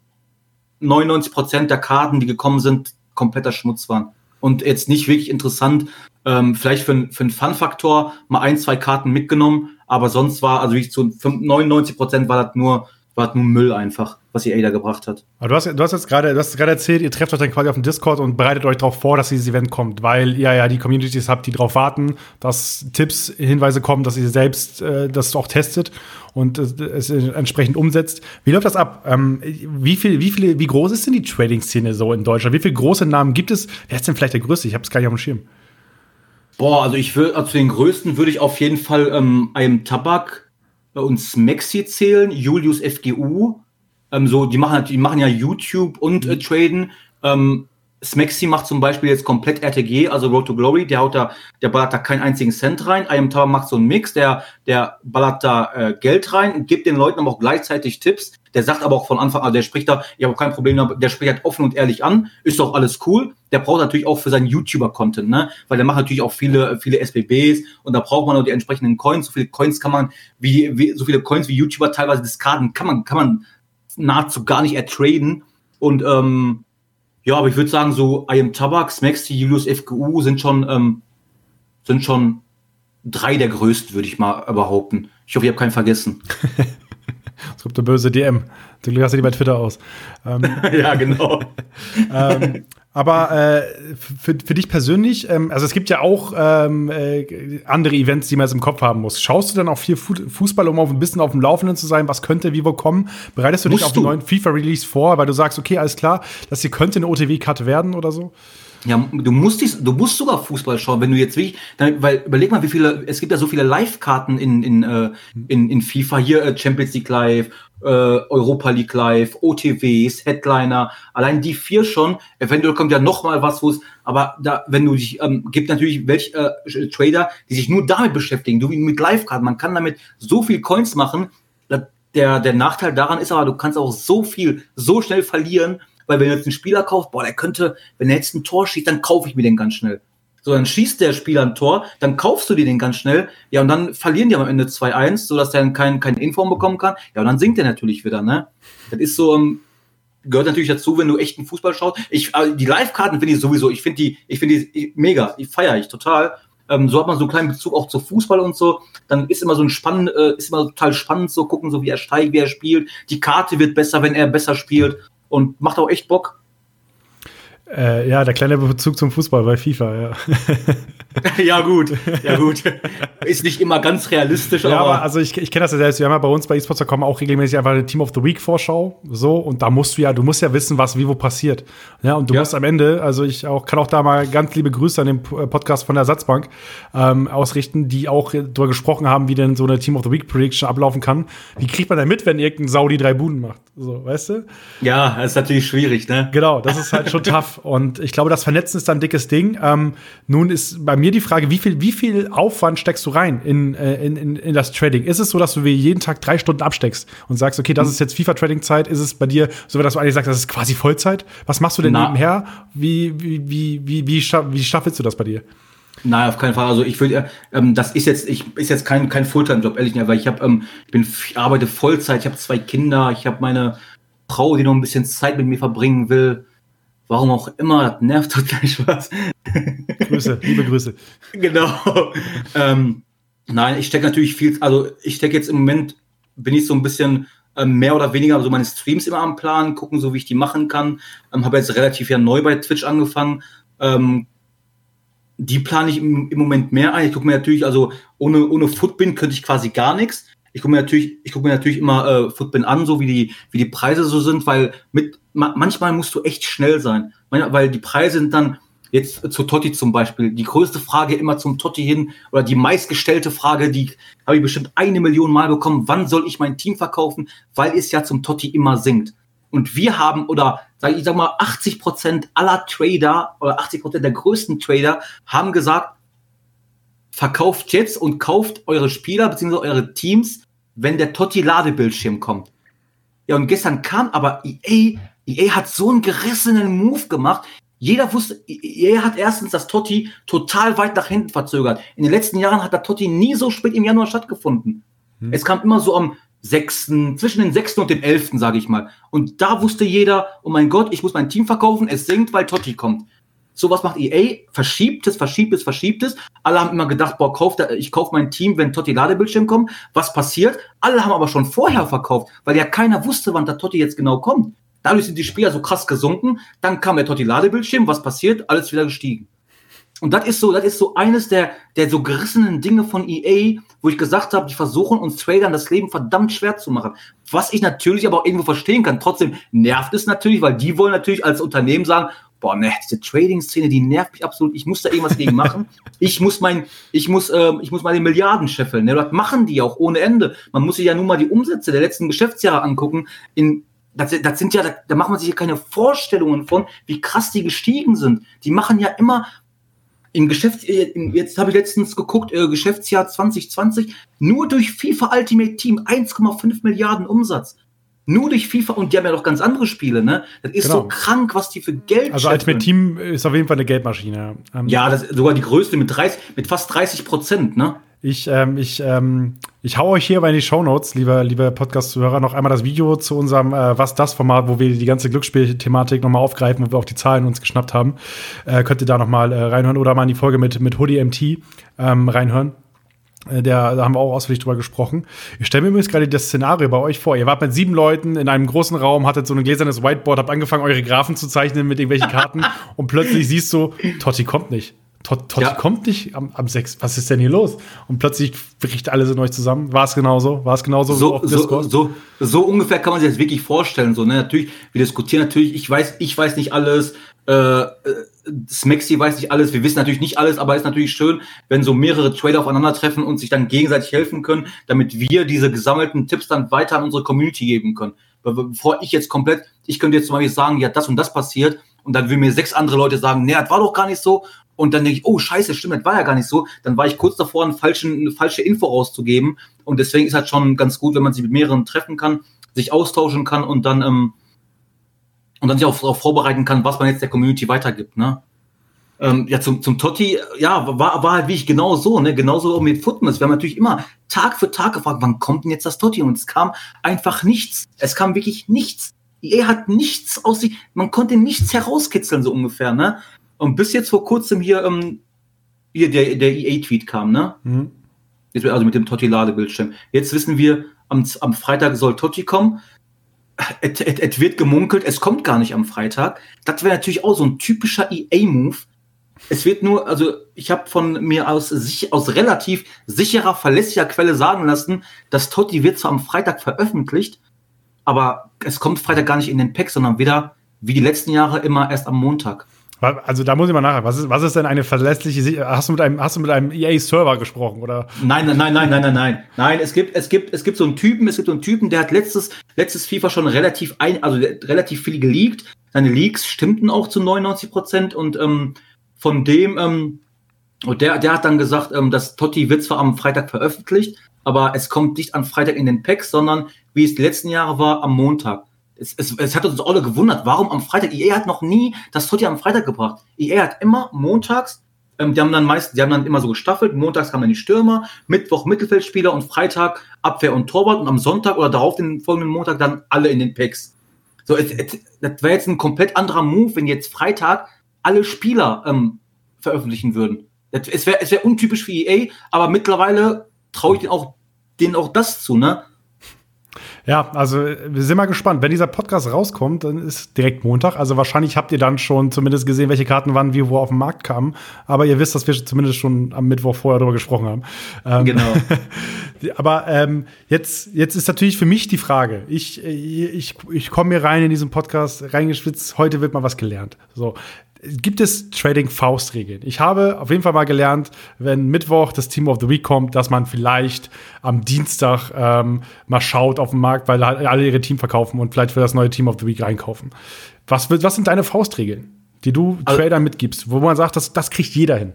99 Prozent der Karten, die gekommen sind, kompletter Schmutz waren. Und jetzt nicht wirklich interessant, ähm, vielleicht für, für einen Fun-Faktor mal ein, zwei Karten mitgenommen, aber sonst war, also wie ich zu 99 Prozent war das nur, war das nur Müll einfach was ihr da gebracht hat. Aber du hast, du hast jetzt gerade, du hast gerade erzählt, ihr trefft euch dann quasi auf dem Discord und bereitet euch darauf vor, dass dieses Event kommt, weil ihr ja die Communities habt, die darauf warten, dass Tipps, Hinweise kommen, dass ihr selbst äh, das auch testet und äh, es entsprechend umsetzt. Wie läuft das ab? Ähm, wie viel, wie viele, wie groß ist denn die Trading-Szene so in Deutschland? Wie viele große Namen gibt es? Wer ist denn vielleicht der größte? Ich habe es gar nicht auf dem Schirm. Boah, also ich würde, also zu den größten würde ich auf jeden Fall ähm, einem Tabak und Smexi zählen, Julius FGU, ähm, so, die machen, die machen ja YouTube und äh, mhm. Traden. Ähm, Smexy macht zum Beispiel jetzt komplett RTG, also Road to Glory, der haut da, der ballert da keinen einzigen Cent rein. I Am Tower macht so einen Mix, der, der ballert da äh, Geld rein, gibt den Leuten aber auch gleichzeitig Tipps. Der sagt aber auch von Anfang an, der spricht da, ich habe kein Problem, der spricht halt offen und ehrlich an, ist doch alles cool. Der braucht natürlich auch für seinen YouTuber-Content, ne? Weil der macht natürlich auch viele, viele SBBs und da braucht man auch die entsprechenden Coins. So viele Coins kann man, wie, wie so viele Coins wie YouTuber teilweise diskarden, kann man, kann man nahezu gar nicht ertraden. Und ähm, ja, aber ich würde sagen, so I am Tabak, Smexy, Julius FGU sind schon, ähm, sind schon drei der größten, würde ich mal behaupten. Ich hoffe, ich habe keinen vergessen. Es kommt eine böse DM. Du hast die bei Twitter aus. Ähm, ja, genau. ähm, aber äh, für, für dich persönlich, ähm, also es gibt ja auch ähm, äh, andere Events, die man jetzt im Kopf haben muss. Schaust du dann auch viel Fußball, um auf ein bisschen auf dem Laufenden zu sein? Was könnte wie wo kommen? Bereitest du dich auf den neuen FIFA-Release vor, weil du sagst, okay, alles klar, das hier könnte eine OTW-Cut werden oder so? Ja, du musst, dies, du musst sogar Fußball schauen, wenn du jetzt wirklich, dann, weil überleg mal, wie viele, es gibt ja so viele Live-Karten in, in, äh, in, in FIFA, hier äh, Champions League Live, äh, Europa League Live, OTWs, Headliner, allein die vier schon, eventuell kommt ja noch mal was, wo es, aber da, wenn du dich, ähm, gibt natürlich welche äh, Trader, die sich nur damit beschäftigen, du mit Live-Karten, man kann damit so viel Coins machen, der, der Nachteil daran ist aber, du kannst auch so viel, so schnell verlieren, weil wenn du jetzt einen Spieler kaufst, boah, der könnte, wenn er jetzt ein Tor schießt, dann kaufe ich mir den ganz schnell. So, dann schießt der Spieler ein Tor, dann kaufst du dir den ganz schnell, ja, und dann verlieren die am Ende 2-1, sodass der dann kein, Inform bekommen kann. Ja, und dann sinkt er natürlich wieder, ne? Das ist so, um, ähm, gehört natürlich dazu, wenn du echten Fußball schaust. Ich, äh, die Live-Karten finde ich sowieso, ich finde die, ich finde die mega, die feiere ich total. Ähm, so hat man so einen kleinen Bezug auch zu Fußball und so. Dann ist immer so ein spannend, äh, ist immer total spannend so gucken, so wie er steigt, wie er spielt. Die Karte wird besser, wenn er besser spielt und macht auch echt Bock. Äh, ja, der kleine Bezug zum Fußball bei FIFA, ja. ja, gut, ja, gut. Ist nicht immer ganz realistisch, ja, aber. also ich, ich kenne das ja selbst. Wir haben ja bei uns bei eSports.com auch regelmäßig einfach eine Team of the Week Vorschau. So, und da musst du ja, du musst ja wissen, was wie wo passiert. Ja, und du ja. musst am Ende, also ich auch, kann auch da mal ganz liebe Grüße an den Podcast von der Ersatzbank ähm, ausrichten, die auch darüber gesprochen haben, wie denn so eine Team of the Week Prediction ablaufen kann. Wie kriegt man denn mit, wenn irgendein Saudi drei Buden macht? So, weißt du? Ja, das ist natürlich schwierig, ne? Genau, das ist halt schon tough. Und ich glaube, das Vernetzen ist dann ein dickes Ding. Ähm, nun ist bei mir die Frage, wie viel, wie viel Aufwand steckst du rein in, äh, in, in, in das Trading? Ist es so, dass du wie jeden Tag drei Stunden absteckst und sagst, okay, das ist jetzt FIFA-Trading-Zeit? Ist es bei dir so, dass du eigentlich sagst, das ist quasi Vollzeit? Was machst du denn Na. nebenher? Wie, wie, wie, wie, wie, wie staffelst du das bei dir? Nein, auf keinen Fall. Also ich würde, ähm, das ist jetzt, ich ist jetzt kein kein Fulltime-Job, ehrlich nicht, weil ich habe, ähm, ich bin, ich arbeite Vollzeit, ich habe zwei Kinder, ich habe meine Frau, die noch ein bisschen Zeit mit mir verbringen will. Warum auch immer, das nervt total Spaß. Grüße, liebe Grüße. Genau. Ähm, nein, ich stecke natürlich viel, also ich stecke jetzt im Moment, bin ich so ein bisschen ähm, mehr oder weniger so meine Streams immer am Plan, gucken, so wie ich die machen kann. Ähm, Habe jetzt relativ ja neu bei Twitch angefangen. Ähm, die plane ich im, im, Moment mehr ein. Ich gucke mir natürlich, also ohne, ohne Footbin könnte ich quasi gar nichts ich gucke mir natürlich, ich gucke mir natürlich immer äh, Footbin an, so wie die, wie die Preise so sind, weil mit ma manchmal musst du echt schnell sein, weil die Preise sind dann jetzt zu Totti zum Beispiel die größte Frage immer zum Totti hin oder die meistgestellte Frage, die habe ich bestimmt eine Million Mal bekommen. Wann soll ich mein Team verkaufen? Weil es ja zum Totti immer sinkt. Und wir haben oder sag ich sag mal 80 Prozent aller Trader oder 80 Prozent der größten Trader haben gesagt, verkauft jetzt und kauft eure Spieler bzw. eure Teams, wenn der Totti-Ladebildschirm kommt. Ja, und gestern kam aber EA, EA hat so einen gerissenen Move gemacht. Jeder wusste, er hat erstens das Totti total weit nach hinten verzögert. In den letzten Jahren hat der Totti nie so spät im Januar stattgefunden. Hm. Es kam immer so am 6., zwischen den 6. und dem 11., sage ich mal. Und da wusste jeder, oh mein Gott, ich muss mein Team verkaufen, es sinkt, weil Totti kommt. Sowas macht EA, verschiebt es, verschiebt es, verschiebt es. Alle haben immer gedacht, boah, kauf da, ich kaufe mein Team, wenn Totti Ladebildschirm kommt. Was passiert? Alle haben aber schon vorher verkauft, weil ja keiner wusste, wann der Totti jetzt genau kommt. Dadurch sind die Spieler so krass gesunken. Dann kam der Totti Ladebildschirm. Was passiert? Alles wieder gestiegen. Und das ist so, das ist so eines der, der so gerissenen Dinge von EA, wo ich gesagt habe, die versuchen uns Tradern das Leben verdammt schwer zu machen. Was ich natürlich aber auch irgendwo verstehen kann. Trotzdem nervt es natürlich, weil die wollen natürlich als Unternehmen sagen, boah, ne, diese Trading-Szene, die nervt mich absolut. Ich muss da irgendwas gegen machen. Ich muss mein, ich muss, ähm, ich muss meine Milliarden scheffeln. Ne? Das machen die auch ohne Ende. Man muss sich ja nun mal die Umsätze der letzten Geschäftsjahre angucken. In das, das sind ja, da, da macht man sich ja keine Vorstellungen von, wie krass die gestiegen sind. Die machen ja immer im Geschäft, äh, jetzt habe ich letztens geguckt, äh, Geschäftsjahr 2020, nur durch FIFA Ultimate Team 1,5 Milliarden Umsatz. Nur durch FIFA und die haben ja noch ganz andere Spiele, ne? Das ist genau. so krank, was die für Geld Also Ultimate Team ist auf jeden Fall eine Geldmaschine. Ähm, ja, das ist sogar die größte mit 30, mit fast 30 Prozent, ne? Ich, ähm, ich, ähm, ich hau euch hier aber in die Shownotes, liebe, liebe Podcast-Zuhörer, noch einmal das Video zu unserem äh, Was das Format, wo wir die ganze Glücksspiel-Thematik nochmal aufgreifen, wo wir auch die Zahlen uns geschnappt haben. Äh, könnt ihr da nochmal äh, reinhören oder mal in die Folge mit, mit Hoodie MT ähm, reinhören. Äh, der, da haben wir auch ausführlich drüber gesprochen. Ich stelle mir übrigens gerade das Szenario bei euch vor. Ihr wart mit sieben Leuten in einem großen Raum, hattet so ein gläsernes Whiteboard, habt angefangen, eure Graphen zu zeichnen mit irgendwelchen Karten und plötzlich siehst du, Totti kommt nicht. Totti ja. kommt nicht am, am 6. Was ist denn hier los? Und plötzlich bricht alles in euch zusammen. War es genauso? War es genauso so, auf so, so, so, ungefähr kann man sich das wirklich vorstellen. So, ne? Natürlich, wir diskutieren natürlich, ich weiß, ich weiß nicht alles, äh, äh Smexy weiß nicht alles, wir wissen natürlich nicht alles, aber es ist natürlich schön, wenn so mehrere Trader aufeinandertreffen und sich dann gegenseitig helfen können, damit wir diese gesammelten Tipps dann weiter an unsere Community geben können. Bevor ich jetzt komplett, ich könnte jetzt zum Beispiel sagen, ja, das und das passiert, und dann will mir sechs andere Leute sagen, nee, das war doch gar nicht so und dann denke ich, oh scheiße, stimmt, das war ja gar nicht so. Dann war ich kurz davor, einen falschen, eine falsche Info rauszugeben. Und deswegen ist halt schon ganz gut, wenn man sich mit mehreren treffen kann, sich austauschen kann und dann ähm, und dann sich auch darauf vorbereiten kann, was man jetzt der Community weitergibt. Ne? Ähm, ja, zum, zum Totti, ja, war, war halt wie ich genau so, ne? Genauso auch mit Footmas. Wir haben natürlich immer Tag für Tag gefragt, wann kommt denn jetzt das Totti? Und es kam einfach nichts. Es kam wirklich nichts. Er hat nichts aus sich, man konnte nichts herauskitzeln, so ungefähr, ne? Und bis jetzt vor kurzem hier, ähm, hier der, der EA-Tweet kam, ne? Mhm. Jetzt, also mit dem Totti-Ladebildschirm. Jetzt wissen wir, am, am Freitag soll Totti kommen. Es, wird gemunkelt, es kommt gar nicht am Freitag. Das wäre natürlich auch so ein typischer EA-Move. Es wird nur, also ich habe von mir aus, sich, aus relativ sicherer, verlässlicher Quelle sagen lassen, dass Totti wird zwar am Freitag veröffentlicht, aber es kommt Freitag gar nicht in den Pack, sondern wieder wie die letzten Jahre immer erst am Montag. Also da muss ich mal nachher. Was ist, was ist denn eine verlässliche? Hast du mit einem, hast du mit einem EA-Server gesprochen oder? Nein, nein, nein, nein, nein, nein, nein. Nein, es gibt, es gibt, es gibt so einen Typen, es gibt so einen Typen, der hat letztes, letztes FIFA schon relativ ein, also relativ viel geleakt. Seine Leaks stimmten auch zu 99 Prozent und ähm, von dem, ähm, und der, der hat dann gesagt, ähm, dass Totti wird zwar am Freitag veröffentlicht, aber es kommt nicht am Freitag in den Packs, sondern wie es die letzten Jahre war, am Montag es, es, es hat uns alle gewundert, warum am Freitag, EA hat noch nie das Totti am Freitag gebracht. EA hat immer montags, ähm, die haben dann meist, die haben dann immer so gestaffelt, montags kamen dann die Stürmer, Mittwoch Mittelfeldspieler und Freitag Abwehr und Torwart und am Sonntag oder darauf den folgenden Montag dann alle in den Packs. So, es, das wäre jetzt ein komplett anderer Move, wenn jetzt Freitag alle Spieler ähm, veröffentlichen würden. Es wäre es wär untypisch für EA, aber mittlerweile traue ich denen auch, denen auch das zu, ne? Ja, also wir sind mal gespannt. Wenn dieser Podcast rauskommt, dann ist direkt Montag. Also wahrscheinlich habt ihr dann schon zumindest gesehen, welche Karten wann wie wo auf den Markt kamen. Aber ihr wisst, dass wir zumindest schon am Mittwoch vorher darüber gesprochen haben. Ähm, genau. aber ähm, jetzt, jetzt ist natürlich für mich die Frage. Ich, ich, ich komme hier rein in diesen Podcast, reingeschwitzt. Heute wird mal was gelernt. So, gibt es Trading-Faustregeln. Ich habe auf jeden Fall mal gelernt, wenn Mittwoch das Team of the Week kommt, dass man vielleicht am Dienstag ähm, mal schaut auf den Markt, weil alle ihre Team verkaufen und vielleicht für das neue Team of the Week reinkaufen. Was, was sind deine Faustregeln, die du also, Trader mitgibst, wo man sagt, das, das kriegt jeder hin?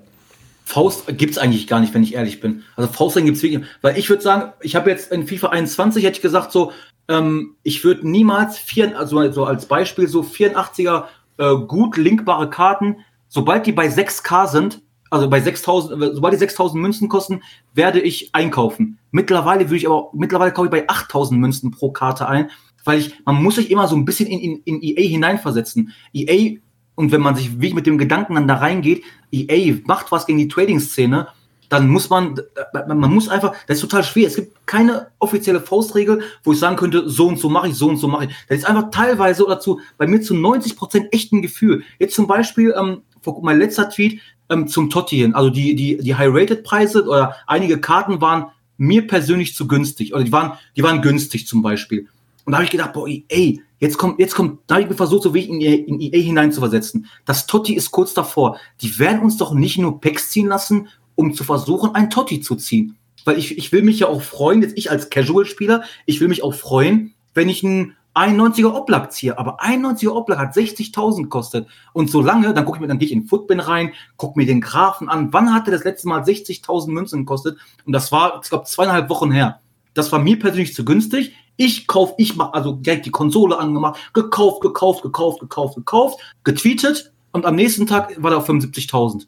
Faust gibt's eigentlich gar nicht, wenn ich ehrlich bin. Also Faustregeln gibt's wirklich, weil ich würde sagen, ich habe jetzt in FIFA 21 hätte ich gesagt so, ähm, ich würde niemals vier, also so als Beispiel so 84er äh, gut linkbare Karten, sobald die bei 6K sind, also bei 6000, äh, sobald die 6000 Münzen kosten, werde ich einkaufen. Mittlerweile würde ich aber, mittlerweile kaufe ich bei 8000 Münzen pro Karte ein, weil ich, man muss sich immer so ein bisschen in, in, in EA hineinversetzen. EA, und wenn man sich wie mit dem Gedanken dann da reingeht, EA macht was gegen die Trading-Szene, dann muss man, man muss einfach, das ist total schwer. Es gibt keine offizielle Faustregel, wo ich sagen könnte, so und so mache ich, so und so mache ich. Das ist einfach teilweise oder zu, bei mir zu 90 Prozent echt ein Gefühl. Jetzt zum Beispiel, ähm, mein letzter Tweet ähm, zum Totti hin, also die, die, die High-Rated-Preise oder einige Karten waren mir persönlich zu günstig oder die waren, die waren günstig zum Beispiel. Und da habe ich gedacht, boah, ey, jetzt kommt, jetzt kommt, da habe ich mir versucht, so wie in, in EA hineinzuversetzen. Das Totti ist kurz davor. Die werden uns doch nicht nur Packs ziehen lassen, um zu versuchen, ein Totti zu ziehen. Weil ich, ich will mich ja auch freuen, jetzt ich als Casual-Spieler, ich will mich auch freuen, wenn ich einen 91er Oblak ziehe. Aber 91er Oblak hat 60.000 kostet. Und solange, dann gucke ich mir dann dich in Footbin rein, guck mir den Graphen an. Wann hat er das letzte Mal 60.000 Münzen gekostet? Und das war, ich glaube, zweieinhalb Wochen her. Das war mir persönlich zu günstig. Ich kauf, ich mach also direkt die Konsole angemacht, gekauft, gekauft, gekauft, gekauft, gekauft, getweetet und am nächsten Tag war er auf 75.000.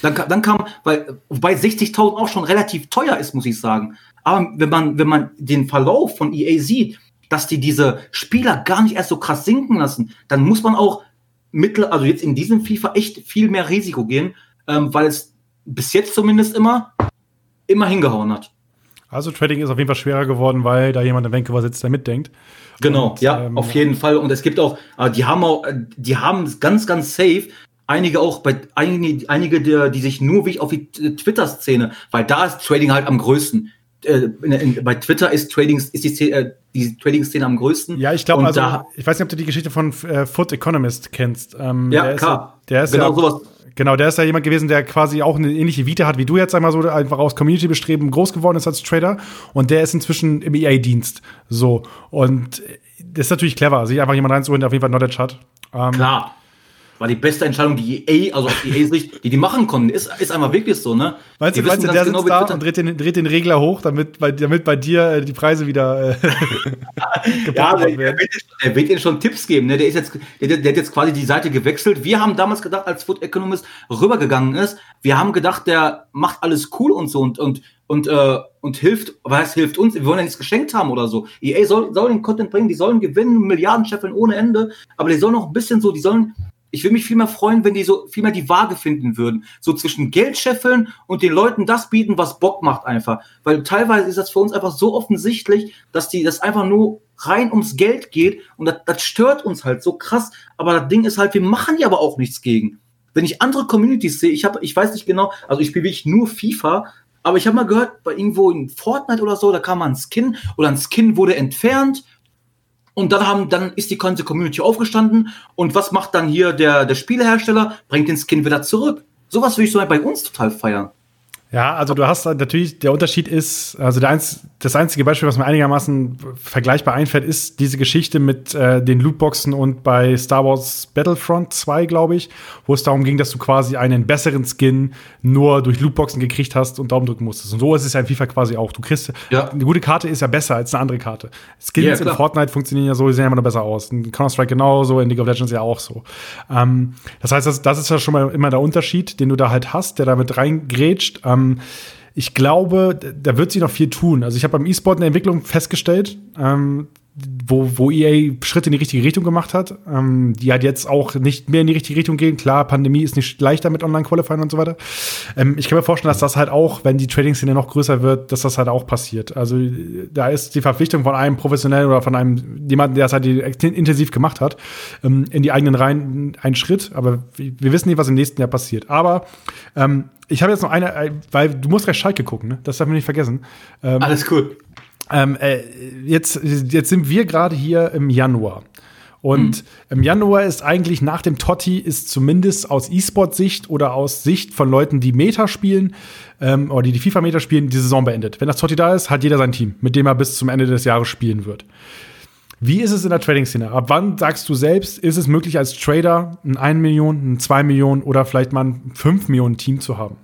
Dann, dann kam, weil, wobei 60.000 auch schon relativ teuer ist, muss ich sagen. Aber wenn man, wenn man den Verlauf von EA sieht, dass die diese Spieler gar nicht erst so krass sinken lassen, dann muss man auch mittel, also jetzt in diesem FIFA echt viel mehr Risiko gehen, ähm, weil es bis jetzt zumindest immer, immer hingehauen hat. Also Trading ist auf jeden Fall schwerer geworden, weil da jemand in Vancouver sitzt, der mitdenkt. Genau, und, ja, ähm, auf jeden Fall. Und es gibt auch, äh, die haben auch, äh, die haben ganz, ganz safe einige auch bei einige, einige der, die sich nur wie auf die Twitter-Szene, weil da ist Trading halt am größten. Äh, in, in, bei Twitter ist Trading ist die, äh, die Trading-Szene am größten. Ja, ich glaube, also, ich weiß nicht, ob du die Geschichte von äh, Foot Economist kennst. Ähm, ja, klar. Ist, der ist genau ja, sowas. Genau, der ist ja jemand gewesen, der quasi auch eine ähnliche Vita hat wie du jetzt einmal so, einfach aus Community-Bestreben groß geworden ist als Trader. Und der ist inzwischen im EA-Dienst. So. Und das ist natürlich clever, sich einfach jemand reinzuholen, der auf jeden Fall Knowledge hat. Ähm, Klar war die beste Entscheidung, die EA, also aus EA-Sicht, die die machen konnten. Ist, ist einfach wirklich so, ne? Weißt du, meinst du, der genau, sitzt da und dreht den, dreht den Regler hoch, damit bei, damit bei dir äh, die Preise wieder äh, ja, der, werden? Er wird, dir schon Tipps geben, ne? Der, ist jetzt, der, der hat jetzt quasi die Seite gewechselt. Wir haben damals gedacht, als Food Economist rübergegangen ist, wir haben gedacht, der macht alles cool und so und, und, und, äh, und hilft, was hilft uns? Wir wollen ja nichts geschenkt haben oder so. EA soll, soll den Content bringen, die sollen gewinnen, Milliarden scheffeln ohne Ende, aber die sollen noch ein bisschen so, die sollen ich würde mich viel mehr freuen, wenn die so viel mehr die Waage finden würden. So zwischen Geld scheffeln und den Leuten das bieten, was Bock macht einfach. Weil teilweise ist das für uns einfach so offensichtlich, dass die das einfach nur rein ums Geld geht und das, das stört uns halt so krass. Aber das Ding ist halt, wir machen ja aber auch nichts gegen. Wenn ich andere Communities sehe, ich habe, ich weiß nicht genau, also ich spiele wirklich nur FIFA, aber ich habe mal gehört, bei irgendwo in Fortnite oder so, da kam mal ein Skin oder ein Skin wurde entfernt und dann haben, dann ist die ganze Community aufgestanden. Und was macht dann hier der, der Spielehersteller? Bringt den Skin wieder zurück. Sowas würde ich so bei uns total feiern. Ja, also du hast natürlich, der Unterschied ist, also der eins, das einzige Beispiel, was mir einigermaßen vergleichbar einfällt, ist diese Geschichte mit äh, den Lootboxen und bei Star Wars Battlefront 2, glaube ich, wo es darum ging, dass du quasi einen besseren Skin nur durch Lootboxen gekriegt hast und Daumen drücken musstest. Und so ist es ja in FIFA quasi auch. Du kriegst, ja. eine gute Karte ist ja besser als eine andere Karte. Skins ja, in Fortnite funktionieren ja so, die sehen ja immer noch besser aus. In Counter-Strike genauso, in League of Legends ja auch so. Ähm, das heißt, das, das ist ja schon mal immer der Unterschied, den du da halt hast, der damit reingrätscht. Ähm, ich glaube, da wird sie noch viel tun. Also ich habe beim E-Sport eine Entwicklung festgestellt, ähm, wo, wo EA Schritte in die richtige Richtung gemacht hat, ähm, die halt jetzt auch nicht mehr in die richtige Richtung gehen. Klar, Pandemie ist nicht leichter mit Online-Qualifying und so weiter. Ähm, ich kann mir vorstellen, dass das halt auch, wenn die Trading-Szene noch größer wird, dass das halt auch passiert. Also da ist die Verpflichtung von einem Professionellen oder von einem jemanden, der das halt intensiv gemacht hat, ähm, in die eigenen Reihen ein Schritt. Aber wir wissen nicht, was im nächsten Jahr passiert. Aber ähm, ich habe jetzt noch eine, äh, weil du musst recht Schalke gucken, ne? Das darf man nicht vergessen. Ähm, Alles gut. Ähm, äh, jetzt, jetzt sind wir gerade hier im Januar. Und hm. im Januar ist eigentlich nach dem Totti ist zumindest aus E-Sport-Sicht oder aus Sicht von Leuten, die Meta spielen ähm, oder die die FIFA-Meta spielen, die Saison beendet. Wenn das Totti da ist, hat jeder sein Team, mit dem er bis zum Ende des Jahres spielen wird. Wie ist es in der Trading-Szene? Ab wann sagst du selbst, ist es möglich als Trader ein 1 Million, ein 2 Millionen oder vielleicht mal ein 5 Millionen Team zu haben?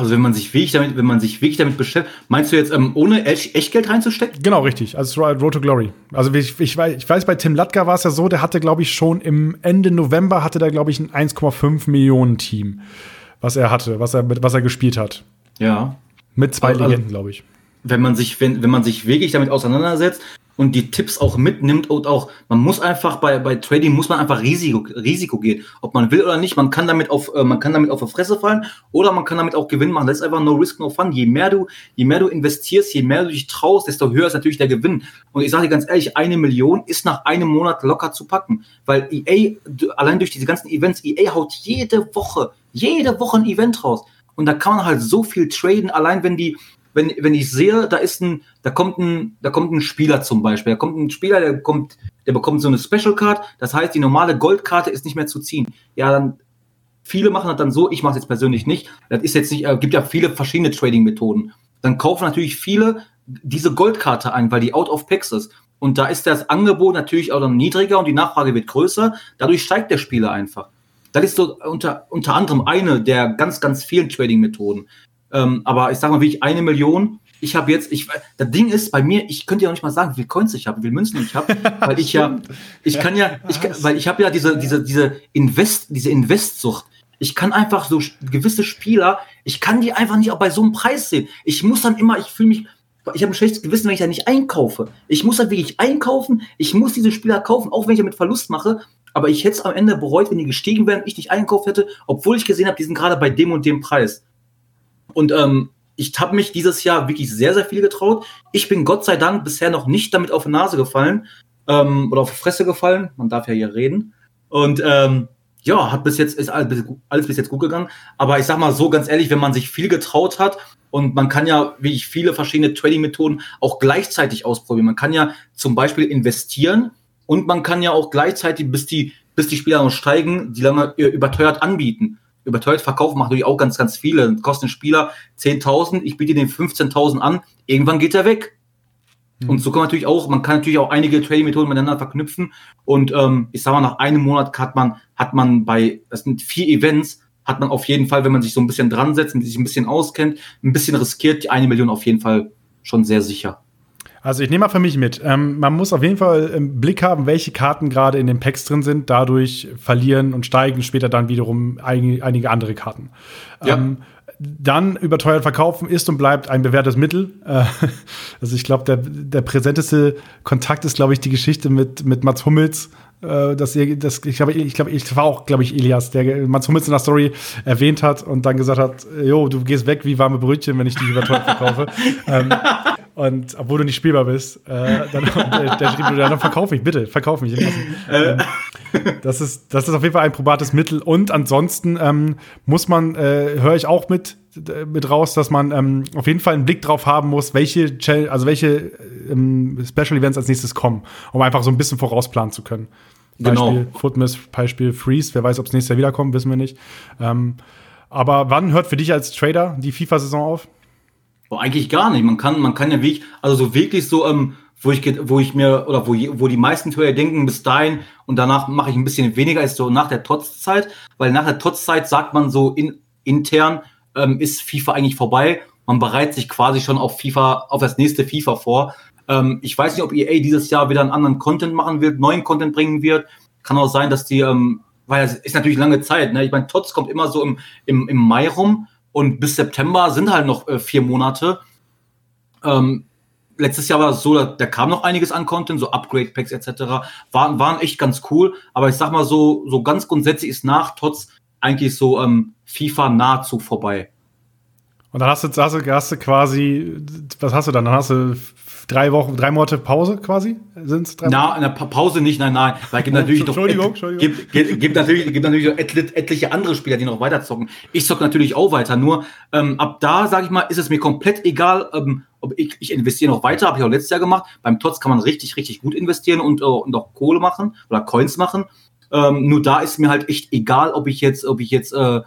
Also wenn man sich wirklich damit, wenn man sich wirklich damit beschäftigt, meinst du jetzt ähm, ohne Echtgeld reinzustecken? Genau, richtig. Also Road to Glory. Also ich, ich, weiß, ich weiß, bei Tim Latka war es ja so, der hatte, glaube ich, schon im Ende November hatte der, glaube ich, ein 1,5 Millionen Team, was er hatte, was er, was er gespielt hat. Ja. Mit zwei also, Legenden, glaube ich. Wenn man sich, wenn, wenn man sich wirklich damit auseinandersetzt, und die Tipps auch mitnimmt und auch, man muss einfach bei, bei Trading muss man einfach Risiko, Risiko gehen. Ob man will oder nicht, man kann damit auf, äh, man kann damit auf die Fresse fallen oder man kann damit auch Gewinn machen. Das ist einfach no risk, no fun. Je mehr du, je mehr du investierst, je mehr du dich traust, desto höher ist natürlich der Gewinn. Und ich sage dir ganz ehrlich, eine Million ist nach einem Monat locker zu packen. Weil EA, allein durch diese ganzen Events, EA haut jede Woche, jede Woche ein Event raus. Und da kann man halt so viel traden, allein wenn die, wenn, wenn ich sehe, da ist ein, da kommt ein, da kommt ein Spieler zum Beispiel, da kommt ein Spieler, der kommt, der bekommt so eine Special Card, das heißt, die normale Goldkarte ist nicht mehr zu ziehen. Ja, dann, viele machen das dann so, ich mache es jetzt persönlich nicht, das ist jetzt nicht, äh, gibt ja viele verschiedene Trading-Methoden. Dann kaufen natürlich viele diese Goldkarte ein, weil die out of packs ist. Und da ist das Angebot natürlich auch dann niedriger und die Nachfrage wird größer. Dadurch steigt der Spieler einfach. Das ist so unter, unter anderem eine der ganz, ganz vielen Trading-Methoden. Ähm, aber ich sag mal, wie ich eine Million. Ich habe jetzt, ich, das Ding ist bei mir, ich könnte ja auch nicht mal sagen, wie viel Coins ich habe, wie viel Münzen ich habe, weil ich ja, ich kann ja, ich, weil ich habe ja diese, diese, diese Invest, diese Investsucht. Ich kann einfach so gewisse Spieler, ich kann die einfach nicht auch bei so einem Preis sehen. Ich muss dann immer, ich fühle mich, ich habe ein schlechtes Gewissen, wenn ich da nicht einkaufe. Ich muss dann wirklich einkaufen, ich muss diese Spieler kaufen, auch wenn ich damit Verlust mache. Aber ich hätte es am Ende bereut, wenn die gestiegen wären, ich nicht einkauft hätte, obwohl ich gesehen habe, die sind gerade bei dem und dem Preis. Und ähm, ich habe mich dieses Jahr wirklich sehr, sehr viel getraut. Ich bin Gott sei Dank bisher noch nicht damit auf die Nase gefallen ähm, oder auf die Fresse gefallen. Man darf ja hier reden. Und ähm, ja, hat bis jetzt ist alles, alles bis jetzt gut gegangen. Aber ich sag mal so ganz ehrlich, wenn man sich viel getraut hat und man kann ja wie ich viele verschiedene Trading-Methoden auch gleichzeitig ausprobieren. Man kann ja zum Beispiel investieren und man kann ja auch gleichzeitig, bis die bis die Spieler noch steigen, die lange überteuert anbieten überteuert verkaufen machen natürlich auch ganz, ganz viele. Kosten Spieler 10.000, ich biete den 15.000 an, irgendwann geht er weg. Mhm. Und so kann man natürlich auch, man kann natürlich auch einige Trading-Methoden miteinander verknüpfen. Und ähm, ich sag mal, nach einem Monat hat man, hat man bei, das sind vier Events, hat man auf jeden Fall, wenn man sich so ein bisschen dran setzt, sich ein bisschen auskennt, ein bisschen riskiert, die eine Million auf jeden Fall schon sehr sicher. Also ich nehme mal für mich mit. Ähm, man muss auf jeden Fall im Blick haben, welche Karten gerade in den Packs drin sind. Dadurch verlieren und steigen später dann wiederum ein, einige andere Karten. Ja. Ähm, dann überteuert verkaufen ist und bleibt ein bewährtes Mittel. Äh, also ich glaube, der, der präsenteste Kontakt ist, glaube ich, die Geschichte mit, mit Mats Hummels. Äh, dass ihr, das, ich glaube, ich, glaub, ich war auch, glaube ich, Elias, der Mats Hummels in der Story erwähnt hat und dann gesagt hat, jo, du gehst weg wie warme Brötchen, wenn ich dich überteuert verkaufe. ähm, und obwohl du nicht spielbar bist, äh, dann, der, der schrieb, dann verkauf mich, bitte, verkauf mich. Ähm, das, ist, das ist auf jeden Fall ein probates Mittel. Und ansonsten ähm, muss man, äh, höre ich auch mit, mit raus, dass man ähm, auf jeden Fall einen Blick drauf haben muss, welche, also welche ähm, Special Events als nächstes kommen, um einfach so ein bisschen vorausplanen zu können. Genau. Beispiel Footmiss, Beispiel Freeze, wer weiß, ob es nächstes Jahr wiederkommt, wissen wir nicht. Ähm, aber wann hört für dich als Trader die FIFA-Saison auf? Oh, eigentlich gar nicht. Man kann, man kann ja wirklich, also so wirklich so, ähm, wo ich, wo ich mir, oder wo, wo die meisten Hörer denken, bis dahin und danach mache ich ein bisschen weniger, ist so nach der Tots-Zeit, weil nach der Tots-Zeit sagt man so in, intern, ähm, ist FIFA eigentlich vorbei. Man bereitet sich quasi schon auf FIFA, auf das nächste FIFA vor. Ähm, ich weiß nicht, ob EA dieses Jahr wieder einen anderen Content machen wird, neuen Content bringen wird. Kann auch sein, dass die, ähm, weil es ist natürlich lange Zeit, ne? Ich meine, Tots kommt immer so im, im, im Mai rum und bis September sind halt noch äh, vier Monate. Ähm, letztes Jahr war es so, da, da, kam noch einiges an Content, so Upgrade-Packs etc. Waren, waren echt ganz cool. Aber ich sag mal so, so ganz grundsätzlich ist nach Tots eigentlich so ähm, FIFA nahezu vorbei. Und dann hast du, hast, du, hast du quasi, was hast du dann? Dann hast du drei Wochen, drei Monate Pause quasi? Sind's drei Na, in der Pause nicht, nein, nein. Weil gibt natürlich Entschuldigung, noch, Entschuldigung. Gibt, gibt, gibt natürlich, gibt natürlich etliche, etliche andere Spieler, die noch weiter zocken. Ich zock natürlich auch weiter. Nur ähm, ab da, sage ich mal, ist es mir komplett egal, ähm, ob ich, ich investiere noch weiter, habe ich auch letztes Jahr gemacht. Beim TOTS kann man richtig, richtig gut investieren und, äh, und auch Kohle machen oder Coins machen. Ähm, nur da ist mir halt echt egal, ob ich jetzt, ob ich jetzt äh,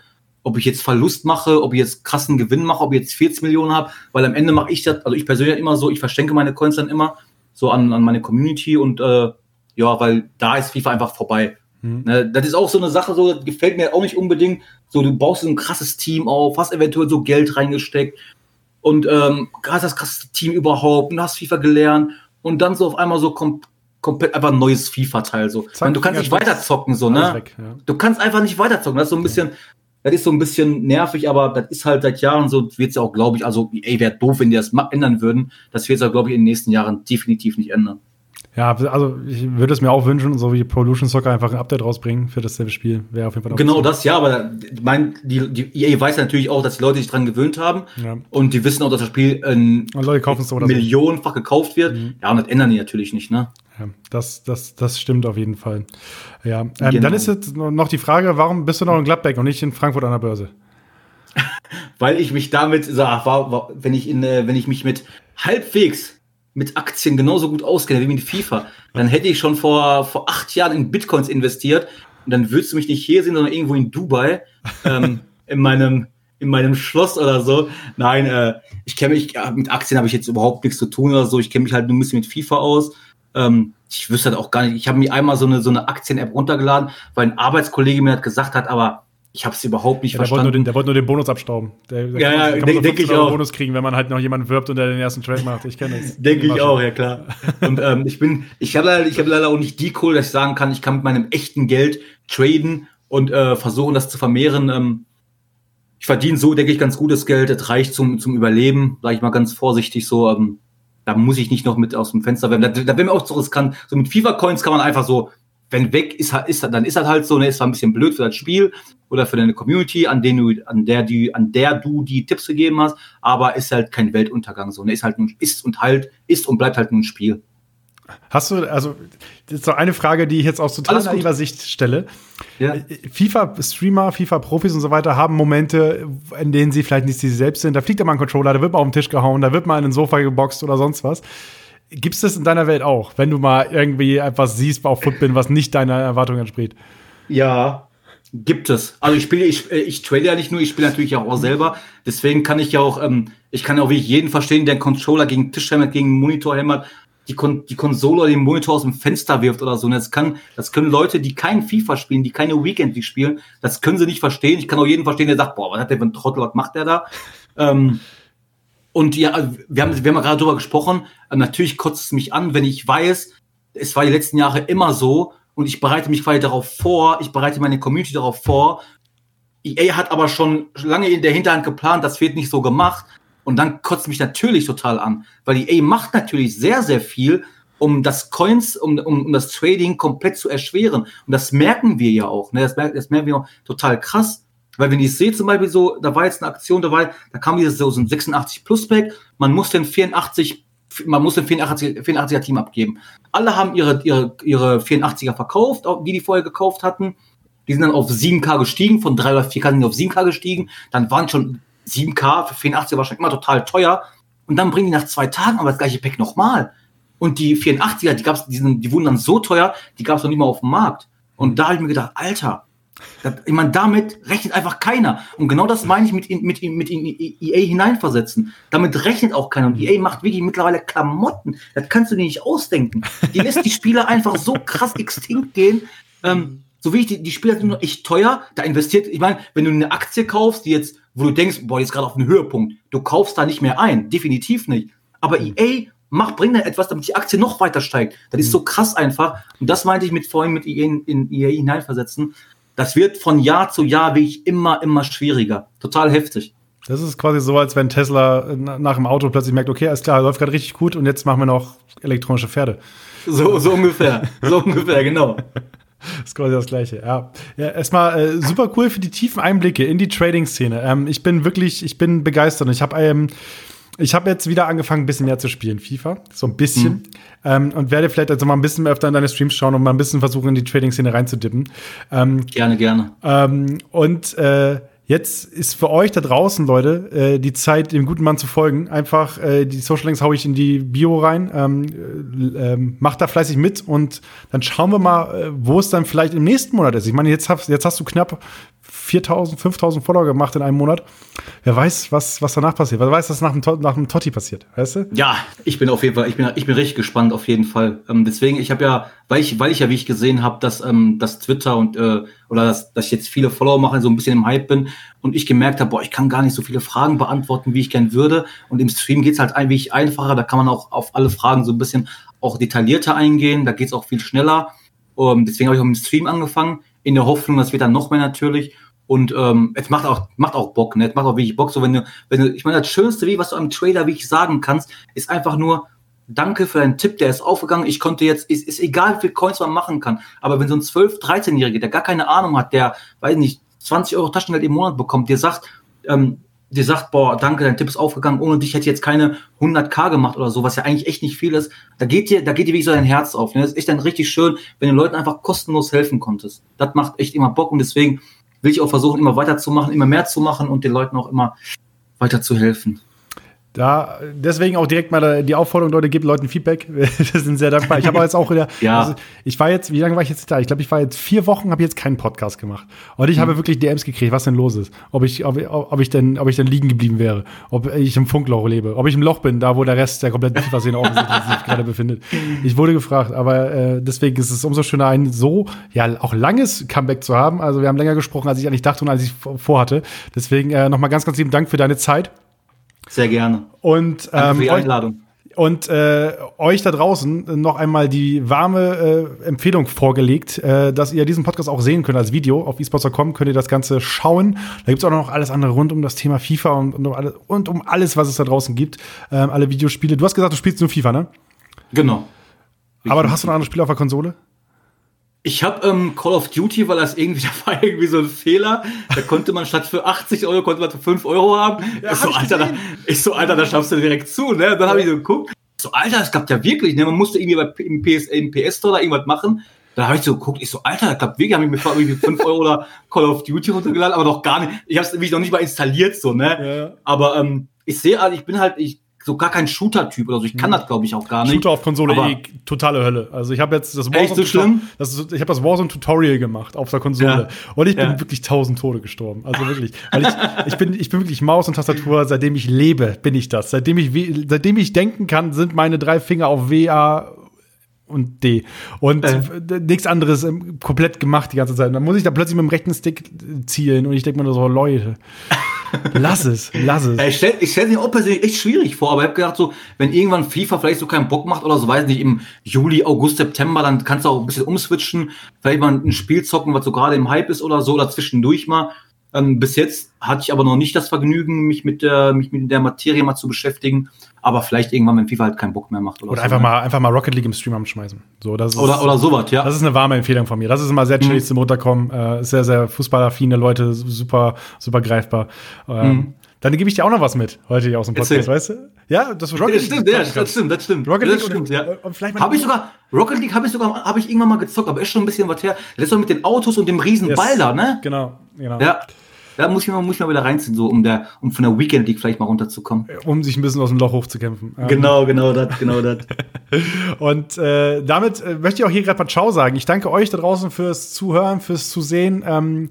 ob ich jetzt Verlust mache, ob ich jetzt krassen Gewinn mache, ob ich jetzt 40 Millionen habe, weil am Ende mache ich das, also ich persönlich immer so, ich verschenke meine Coins dann immer so an, an meine Community und äh, ja, weil da ist FIFA einfach vorbei. Mhm. Ne, das ist auch so eine Sache, so gefällt mir auch nicht unbedingt, So, du baust so ein krasses Team auf, hast eventuell so Geld reingesteckt und ähm, hast das krasseste Team überhaupt und hast FIFA gelernt und dann so auf einmal so kom komplett einfach ein neues FIFA-Teil. So. Zack, du kannst nicht weiterzocken, so, ne? weg, ja. Du kannst einfach nicht weiterzocken. Das ist so ein bisschen, das ist so ein bisschen nervig, aber das ist halt seit Jahren so, wird es ja auch, glaube ich, also, ey, wäre doof, wenn die das ändern würden. Das wird es auch, glaube ich, in den nächsten Jahren definitiv nicht ändern. Ja, also ich würde es mir auch wünschen, so wie Pollution Soccer einfach ein Update rausbringen für dasselbe Spiel. Wäre auf jeden Fall auch Genau das, ja, aber mein, die, die EA weiß natürlich auch, dass die Leute sich dran gewöhnt haben Ja. und die wissen auch, dass das Spiel ähm, es so millionenfach gekauft wird. Ja, und das ändern die natürlich nicht, ne? Ja, das, das, das stimmt auf jeden Fall. Ja, ähm, Genau. dann ist jetzt noch die Frage, warum bist du noch in Gladbeck und nicht in Frankfurt an der Börse? Weil ich mich damit, so, war, war, wenn ich in, äh, wenn ich mich mit halbwegs mit Aktien genauso gut auskenne wie mit FIFA, dann hätte ich schon vor, vor acht Jahren in Bitcoins investiert und dann würdest du mich nicht hier sehen, sondern irgendwo in Dubai, ähm, in meinem, in meinem Schloss oder so. Nein, äh, ich kenne mich, ja, mit Aktien habe ich jetzt überhaupt nichts zu tun oder so. Ich kenne mich halt nur ein bisschen mit FIFA aus. Ähm, ich wüsste halt auch gar nicht. Ich habe mir einmal so eine, so eine Aktien-App runtergeladen, weil ein Arbeitskollege mir das gesagt hat, aber ich habe es überhaupt nicht Ja, der, wollte verstanden. den, der wollte nur den Bonus abstauben. Der, der Ja, kann, ja, kann man denk- so denk 50 ich Euro auch. Bonus kriegen, wenn man halt noch jemanden wirbt und der den ersten Trade macht. Ich kenne das. Denke ich auch, ja klar. Und ähm, ich bin, ich habe leider, ich habe leider auch nicht die Kohle, dass ich sagen kann, ich kann mit meinem echten Geld traden und äh, versuchen, das zu vermehren. Ähm, ich verdiene so, denke ich, ganz gutes Geld. Das reicht zum, zum Überleben, sage ich mal ganz vorsichtig so. Ähm, da muss ich nicht noch mit aus dem Fenster werfen. Da, da wäre mir auch zu riskant. So mit FIFA-Coins kann man einfach so, wenn weg ist, ist dann ist das halt so, ne, ist zwar ein bisschen blöd für das Spiel oder für deine Community, an, den du, an der die, an der du die Tipps gegeben hast, aber ist halt kein Weltuntergang so, ne, ist halt ein, ist und halt, ist und bleibt halt nur ein Spiel. Hast du, also, das ist so eine Frage, die ich jetzt aus total naiver Sicht stelle. Ja. FIFA-Streamer, FIFA-Profis und so weiter haben Momente, in denen sie vielleicht nicht sie selbst sind. Da fliegt da mal ein Controller, da wird mal auf den Tisch gehauen, da wird mal in ein Sofa geboxt oder sonst was. Gibt es das in deiner Welt auch, wenn du mal irgendwie etwas siehst auf Footbin, was nicht deiner Erwartung entspricht? Ja, gibt es. Also ich spiele, ich, äh, ich trade ja nicht nur, ich spiele natürlich auch, selber. Deswegen kann ich ja auch, ähm, ich kann ja auch wirklich jeden verstehen, der einen Controller gegen den Tisch hämmert, gegen einen Monitor hämmert, die, Kon die Konsole oder den Monitor aus dem Fenster wirft oder so. Und das kann, das können Leute, die kein FIFA spielen, die keine Weekend League spielen, das können sie nicht verstehen. Ich kann auch jeden verstehen, der sagt, boah, was hat der für ein Trottel, was macht der da? Ähm, und ja, also wir haben, wir haben gerade drüber gesprochen. Ähm, natürlich kotzt es mich an, wenn ich weiß, es war die letzten Jahre immer so und ich bereite mich quasi darauf vor, ich bereite meine Community darauf vor. EA hat aber schon lange in der Hinterhand geplant, das wird nicht so gemacht. Und dann kotzt mich natürlich total an, weil EA macht natürlich sehr, sehr viel, um das Coins, um, um, um das Trading komplett zu erschweren. Und das merken wir ja auch. Ne? Das, merken, das merken wir auch total krass. Weil wenn ich sehe zum Beispiel so, da war jetzt eine Aktion dabei, da kam dieses so ein 86 Plus Pack, man muss den 84, man muss den 84, 84er Team abgeben. Alle haben ihre, ihre, ihre 84er verkauft, die die vorher gekauft hatten. Die sind dann auf 7K gestiegen, von 3 oder 4K sind die auf 7K gestiegen. Dann waren schon 7K für 84er war schon immer total teuer. Und dann bringen die nach zwei Tagen aber das gleiche Pack nochmal. Und die 84er, die gab's, die, sind, die wurden dann so teuer, die gab es noch nicht mal auf dem Markt. Und da habe ich mir gedacht, Alter, das, ich meine, damit rechnet einfach keiner. Und genau das meine ich mit, mit, mit in EA hineinversetzen. Damit rechnet auch keiner. Und EA macht wirklich mittlerweile Klamotten. Das kannst du dir nicht ausdenken. Die lässt die Spieler einfach so krass extinkt gehen. Ähm, so wie ich, die, die Spieler sind nur echt teuer. Da investiert, ich meine, wenn du eine Aktie kaufst, die jetzt, wo du denkst, boah, ist gerade auf einem Höhepunkt, du kaufst da nicht mehr ein. Definitiv nicht. Aber EA macht, bringt da etwas, damit die Aktie noch weiter steigt. Das ist so krass einfach. Und das meinte ich mit vorhin mit EA in, in EA hineinversetzen. Das wird von Jahr zu Jahr wirklich immer, immer schwieriger. Total heftig. Das ist quasi so, als wenn Tesla na- nach dem Auto plötzlich merkt, okay, alles klar, läuft gerade richtig gut und jetzt machen wir noch elektronische Pferde. So, so ungefähr. So ungefähr, genau. Das ist quasi das Gleiche, ja. ja erstmal äh, super cool für die tiefen Einblicke in die Trading-Szene. Ähm, ich bin wirklich, ich bin begeistert. Ich habe ähm, ich habe jetzt wieder angefangen, ein bisschen mehr zu spielen, FIFA. So ein bisschen. Ähm, und werde vielleicht also mal ein bisschen öfter in deine Streams schauen und mal ein bisschen versuchen, in die Trading-Szene reinzudippen. Ähm, Gerne, gerne. ähm, und äh, jetzt ist für euch da draußen, Leute, äh, die Zeit, dem guten Mann zu folgen. Einfach äh, die Social Links hau ich in die Bio rein. Ähm, äh, ähm, macht da fleißig mit und dann schauen wir mal, äh, wo es dann vielleicht im nächsten Monat ist. Ich meine, jetzt hast, jetzt hast du knapp 4000, 5000 Follower gemacht in einem Monat. Wer weiß, was, was danach passiert. Wer weiß, was nach dem, nach dem Totti passiert, weißt du? Ja, ich bin auf jeden Fall, ich bin, ich bin richtig gespannt, auf jeden Fall. Ähm, deswegen, ich habe ja, weil ich, weil ich ja, wie ich gesehen habe, dass, ähm, dass Twitter und, äh, oder dass, dass ich jetzt viele Follower mache, so ein bisschen im Hype bin und ich gemerkt habe, boah, ich kann gar nicht so viele Fragen beantworten, wie ich gern würde. Und im Stream geht's halt ein wenig einfacher, da kann man auch auf alle Fragen so ein bisschen auch detaillierter eingehen, da geht's auch viel schneller. Ähm, deswegen habe ich auch mit dem Stream angefangen, in der Hoffnung, das wird dann noch mehr natürlich. Und ähm, es macht auch, macht auch Bock, ne? Es macht auch wirklich Bock. So, wenn du, wenn du, ich meine, das Schönste, wie was du am Trailer wirklich sagen kannst, ist einfach nur, danke für deinen Tipp, der ist aufgegangen. Ich konnte jetzt, ist, ist egal, wie viel Coins man machen kann. Aber wenn so ein 12-, 13-Jähriger, der gar keine Ahnung hat, der, weiß nicht, 20 Euro Taschengeld im Monat bekommt, der sagt, ähm, dir sagt, boah, danke, dein Tipp ist aufgegangen, ohne dich hätte ich jetzt keine 100k gemacht oder so, was ja eigentlich echt nicht viel ist. Da geht dir, da geht dir wie so dein Herz auf. Ne? Das ist echt dann richtig schön, wenn du Leuten einfach kostenlos helfen konntest. Das macht echt immer Bock und deswegen will ich auch versuchen, immer weiterzumachen, immer mehr zu machen und den Leuten auch immer weiter zu helfen. Da, deswegen auch direkt mal die Aufforderung, Leute, gebt Leuten Feedback. Wir sind sehr dankbar. Ich habe jetzt auch wieder, ja. also ich war jetzt, wie lange war ich jetzt da? Ich glaube, ich war jetzt vier Wochen, habe jetzt keinen Podcast gemacht. Und ich hm. habe wirklich DMs gekriegt, was denn los ist. Ob ich, ob, ob ich denn, ob ich denn liegen geblieben wäre. Ob ich im Funkloch lebe. Ob ich im Loch bin, da wo der Rest der kompletten FIFA-Szene offensichtlich gerade befindet. Ich wurde gefragt, aber äh, deswegen ist es umso schöner, ein so, ja, auch langes Comeback zu haben. Also wir haben länger gesprochen, als ich eigentlich dachte und als ich vorhatte. Deswegen äh, nochmal ganz, ganz lieben Dank für deine Zeit. Sehr gerne. Und ähm, für die Einladung. Und äh, euch da draußen noch einmal die warme äh, Empfehlung vorgelegt, äh, dass ihr diesen Podcast auch sehen könnt als Video. Auf esports.com könnt ihr das Ganze schauen. Da gibt's auch noch alles andere rund um das Thema FIFA und, und, um, alles, und um alles, was es da draußen gibt. Ähm, alle Videospiele. Du hast gesagt, du spielst nur FIFA, ne? Genau. Aber du hast noch andere Spiele auf der Konsole? Ich habe ähm, Call of Duty, weil das irgendwie, da war irgendwie so ein Fehler. Da konnte man statt für 80 Euro, konnte man für 5 Euro haben. Ja, ich, so, Alter, da, ich so, Alter, da schaffst du direkt zu, ne? dann habe ich so geguckt. So, Alter, es klappt ja wirklich, ne? Man musste irgendwie bei, im, PS, im PS-Store irgendwas machen. Da habe ich so geguckt, ich so, Alter, das klappt wirklich, habe ich mir vor irgendwie 5 Euro oder Call of Duty runtergeladen, aber noch gar nicht. Ich habe es noch nicht mal installiert, so, ne? Ja. Aber ähm, ich sehe, also ich bin halt, ich so gar kein Shooter-Typ oder so. Ich kann mhm. das, glaube ich, auch gar nicht. Shooter auf Konsole, eh, totale Hölle. Also ich habe jetzt das Warzone, so schlimm? Das ich habe das Warzone Tutorial gemacht auf der Konsole ja. und ich bin ja. wirklich tausend Tode gestorben. Also wirklich, weil ich, ich bin ich bin wirklich Maus und Tastatur, seitdem ich lebe, bin ich das. Seitdem ich seitdem ich denken kann, sind meine drei Finger auf WA und D. Und äh. nichts anderes ähm, komplett gemacht die ganze Zeit. Dann muss ich da plötzlich mit dem rechten Stick zielen und ich denke mir nur so, Leute. Lass es, lass es. Ich stelle stell mir auch persönlich echt schwierig vor, aber ich habe gedacht, so, wenn irgendwann FIFA vielleicht so keinen Bock macht oder so, weiß nicht, im Juli, August, September, dann kannst du auch ein bisschen umswitchen, vielleicht mal ein Spiel zocken, was so gerade im Hype ist oder so, oder zwischendurch mal. Ähm, bis jetzt hatte ich aber noch nicht das Vergnügen, mich mit der, mich mit der Materie mal zu beschäftigen. Aber vielleicht irgendwann, wenn FIFA halt keinen Bock mehr macht. Oder, oder so, einfach, ne? mal, einfach mal Rocket League im Stream anschmeißen. So, das ist, oder, oder sowas, ja. Das ist eine warme Empfehlung von mir. Das ist immer sehr chillig mhm. zum Runterkommen. Äh, sehr, sehr fußballaffine Leute, super, super greifbar. Ähm, mhm. Dann gebe ich dir auch noch was mit heute hier aus dem Podcast, weißt du? Ja, das Rocket League. Das stimmt, ja, das stimmt, das stimmt. Rocket League das stimmt, ja. Habe ich sogar, Rocket League habe ich sogar, habe ich irgendwann mal gezockt, aber ist schon ein bisschen was her. Das ist doch mit den Autos und dem riesen yes. Ball da, ne? Genau, genau. Ja. Da muss ich mal, muss ich mal wieder reinziehen, so um, der, um von der Weekend League vielleicht mal runterzukommen. Um sich ein bisschen aus dem Loch hochzukämpfen. Genau, genau das, genau das. Und äh, damit äh, möchte ich auch hier gerade mal Ciao sagen. Ich danke euch da draußen fürs Zuhören, fürs Zusehen. Ähm,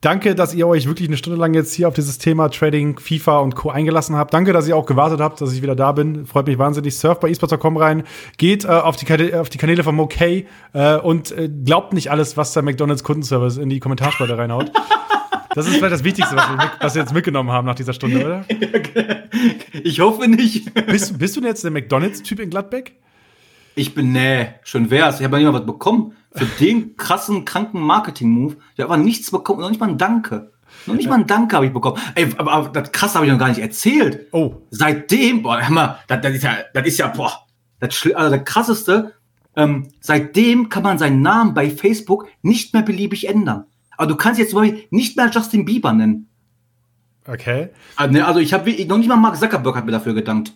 Danke, dass ihr euch wirklich eine Stunde lang jetzt hier auf dieses Thema Trading, FIFA und Co. eingelassen habt. Danke, dass ihr auch gewartet habt, dass ich wieder da bin. Freut mich wahnsinnig. Surft bei esports.com rein. Geht äh, auf, die auf, die Kanäle von OK äh, und äh, glaubt nicht alles, was der McDonalds Kundenservice in die Kommentarspalte reinhaut. Das ist vielleicht das Wichtigste, was wir, was wir, jetzt mitgenommen haben nach dieser Stunde, oder? Ich hoffe nicht. Bist, bist du denn jetzt der McDonalds-Typ in Gladbeck? Ich bin, nee, schon wär's. Ich habe ja nicht mal was bekommen. Für den krassen, kranken Marketing-Move. Ich habe aber nichts bekommen, noch nicht mal ein Danke. Noch nicht mal ein Danke habe ich bekommen. Ey, aber, aber das krasse habe ich noch gar nicht erzählt. Oh. Seitdem, boah, hör mal, das, das ist ja, das ist ja, boah, das, also das krasseste, ähm, seitdem kann man seinen Namen bei Facebook nicht mehr beliebig ändern. Aber du kannst jetzt nicht mehr Justin Bieber nennen. Okay. Also, ne, also ich habe noch nicht mal Mark Zuckerberg hat mir dafür gedankt.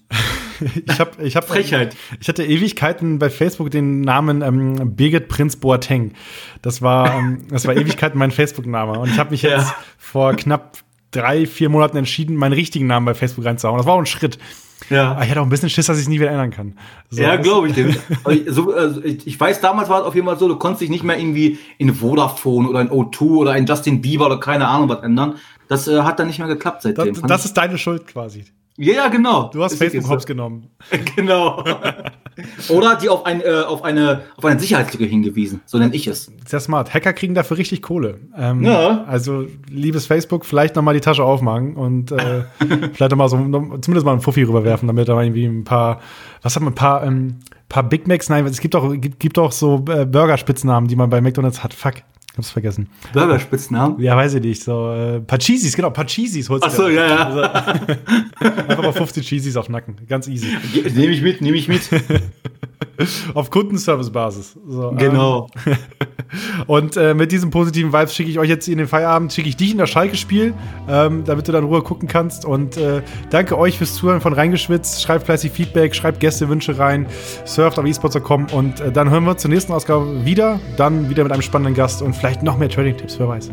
ich habe ich hab, Frechheit. Ich hatte Ewigkeiten bei Facebook den Namen ähm, Birgit Prinz Boateng. Das war, ähm, das war Ewigkeiten mein Facebook-Name. Und ich habe mich jetzt ja. vor knapp drei, vier Monaten entschieden, meinen richtigen Namen bei Facebook reinzuhauen. Das war auch ein Schritt. Ja. Aber ich hatte auch ein bisschen Schiss, dass ich es nie wieder ändern kann. So, ja, glaube ich dem. so, also ich, ich, weiß, damals war es auf jeden Fall so, du konntest dich nicht mehr irgendwie in Vodafone oder in O2 oder in Justin Bieber oder keine Ahnung was ändern. Das äh, hat dann nicht mehr geklappt seitdem. Das, das ist deine Schuld quasi. Ja, genau. Du hast Facebook hops genommen. genau. Oder die auf, ein, äh, auf, eine, auf eine Sicherheitslücke hingewiesen. So nenne ich es. Sehr smart. Hacker kriegen dafür richtig Kohle. Ähm, ja. Also, liebes Facebook, vielleicht noch mal die Tasche aufmachen und äh, vielleicht noch mal so, noch, zumindest mal einen Fuffi rüberwerfen, damit da irgendwie ein paar, was hat man, ein paar, ähm, paar Big Macs? Nein, es gibt auch, gibt, gibt auch so äh, Burgerspitznamen, die man bei McDonalds hat. Fuck. Ich hab's vergessen. Burgerspitznamen? Ja, weiß ich nicht. So, äh, Pachizis, genau, Pachizis holst du. Ach so, ja, ja. Also, einfach mal 50 Cheesies auf Nacken. Ganz easy. Nehme ich mit, nehme ich mit. auf Kundenservice-Basis. So, genau. Ähm, und äh, mit diesen positiven Vibes schicke ich euch jetzt in den Feierabend, schicke ich dich in das Schalke-Spiel, ähm, damit du dann in Ruhe gucken kannst. Und äh, danke euch fürs Zuhören von Reingeschwitzt. Schreibt fleißig Feedback, schreibt Gästewünsche rein, surft auf esports.com und äh, dann hören wir zur nächsten Ausgabe wieder. Dann wieder mit einem spannenden Gast und vielleicht noch mehr Trading-Tipps, wer weiß.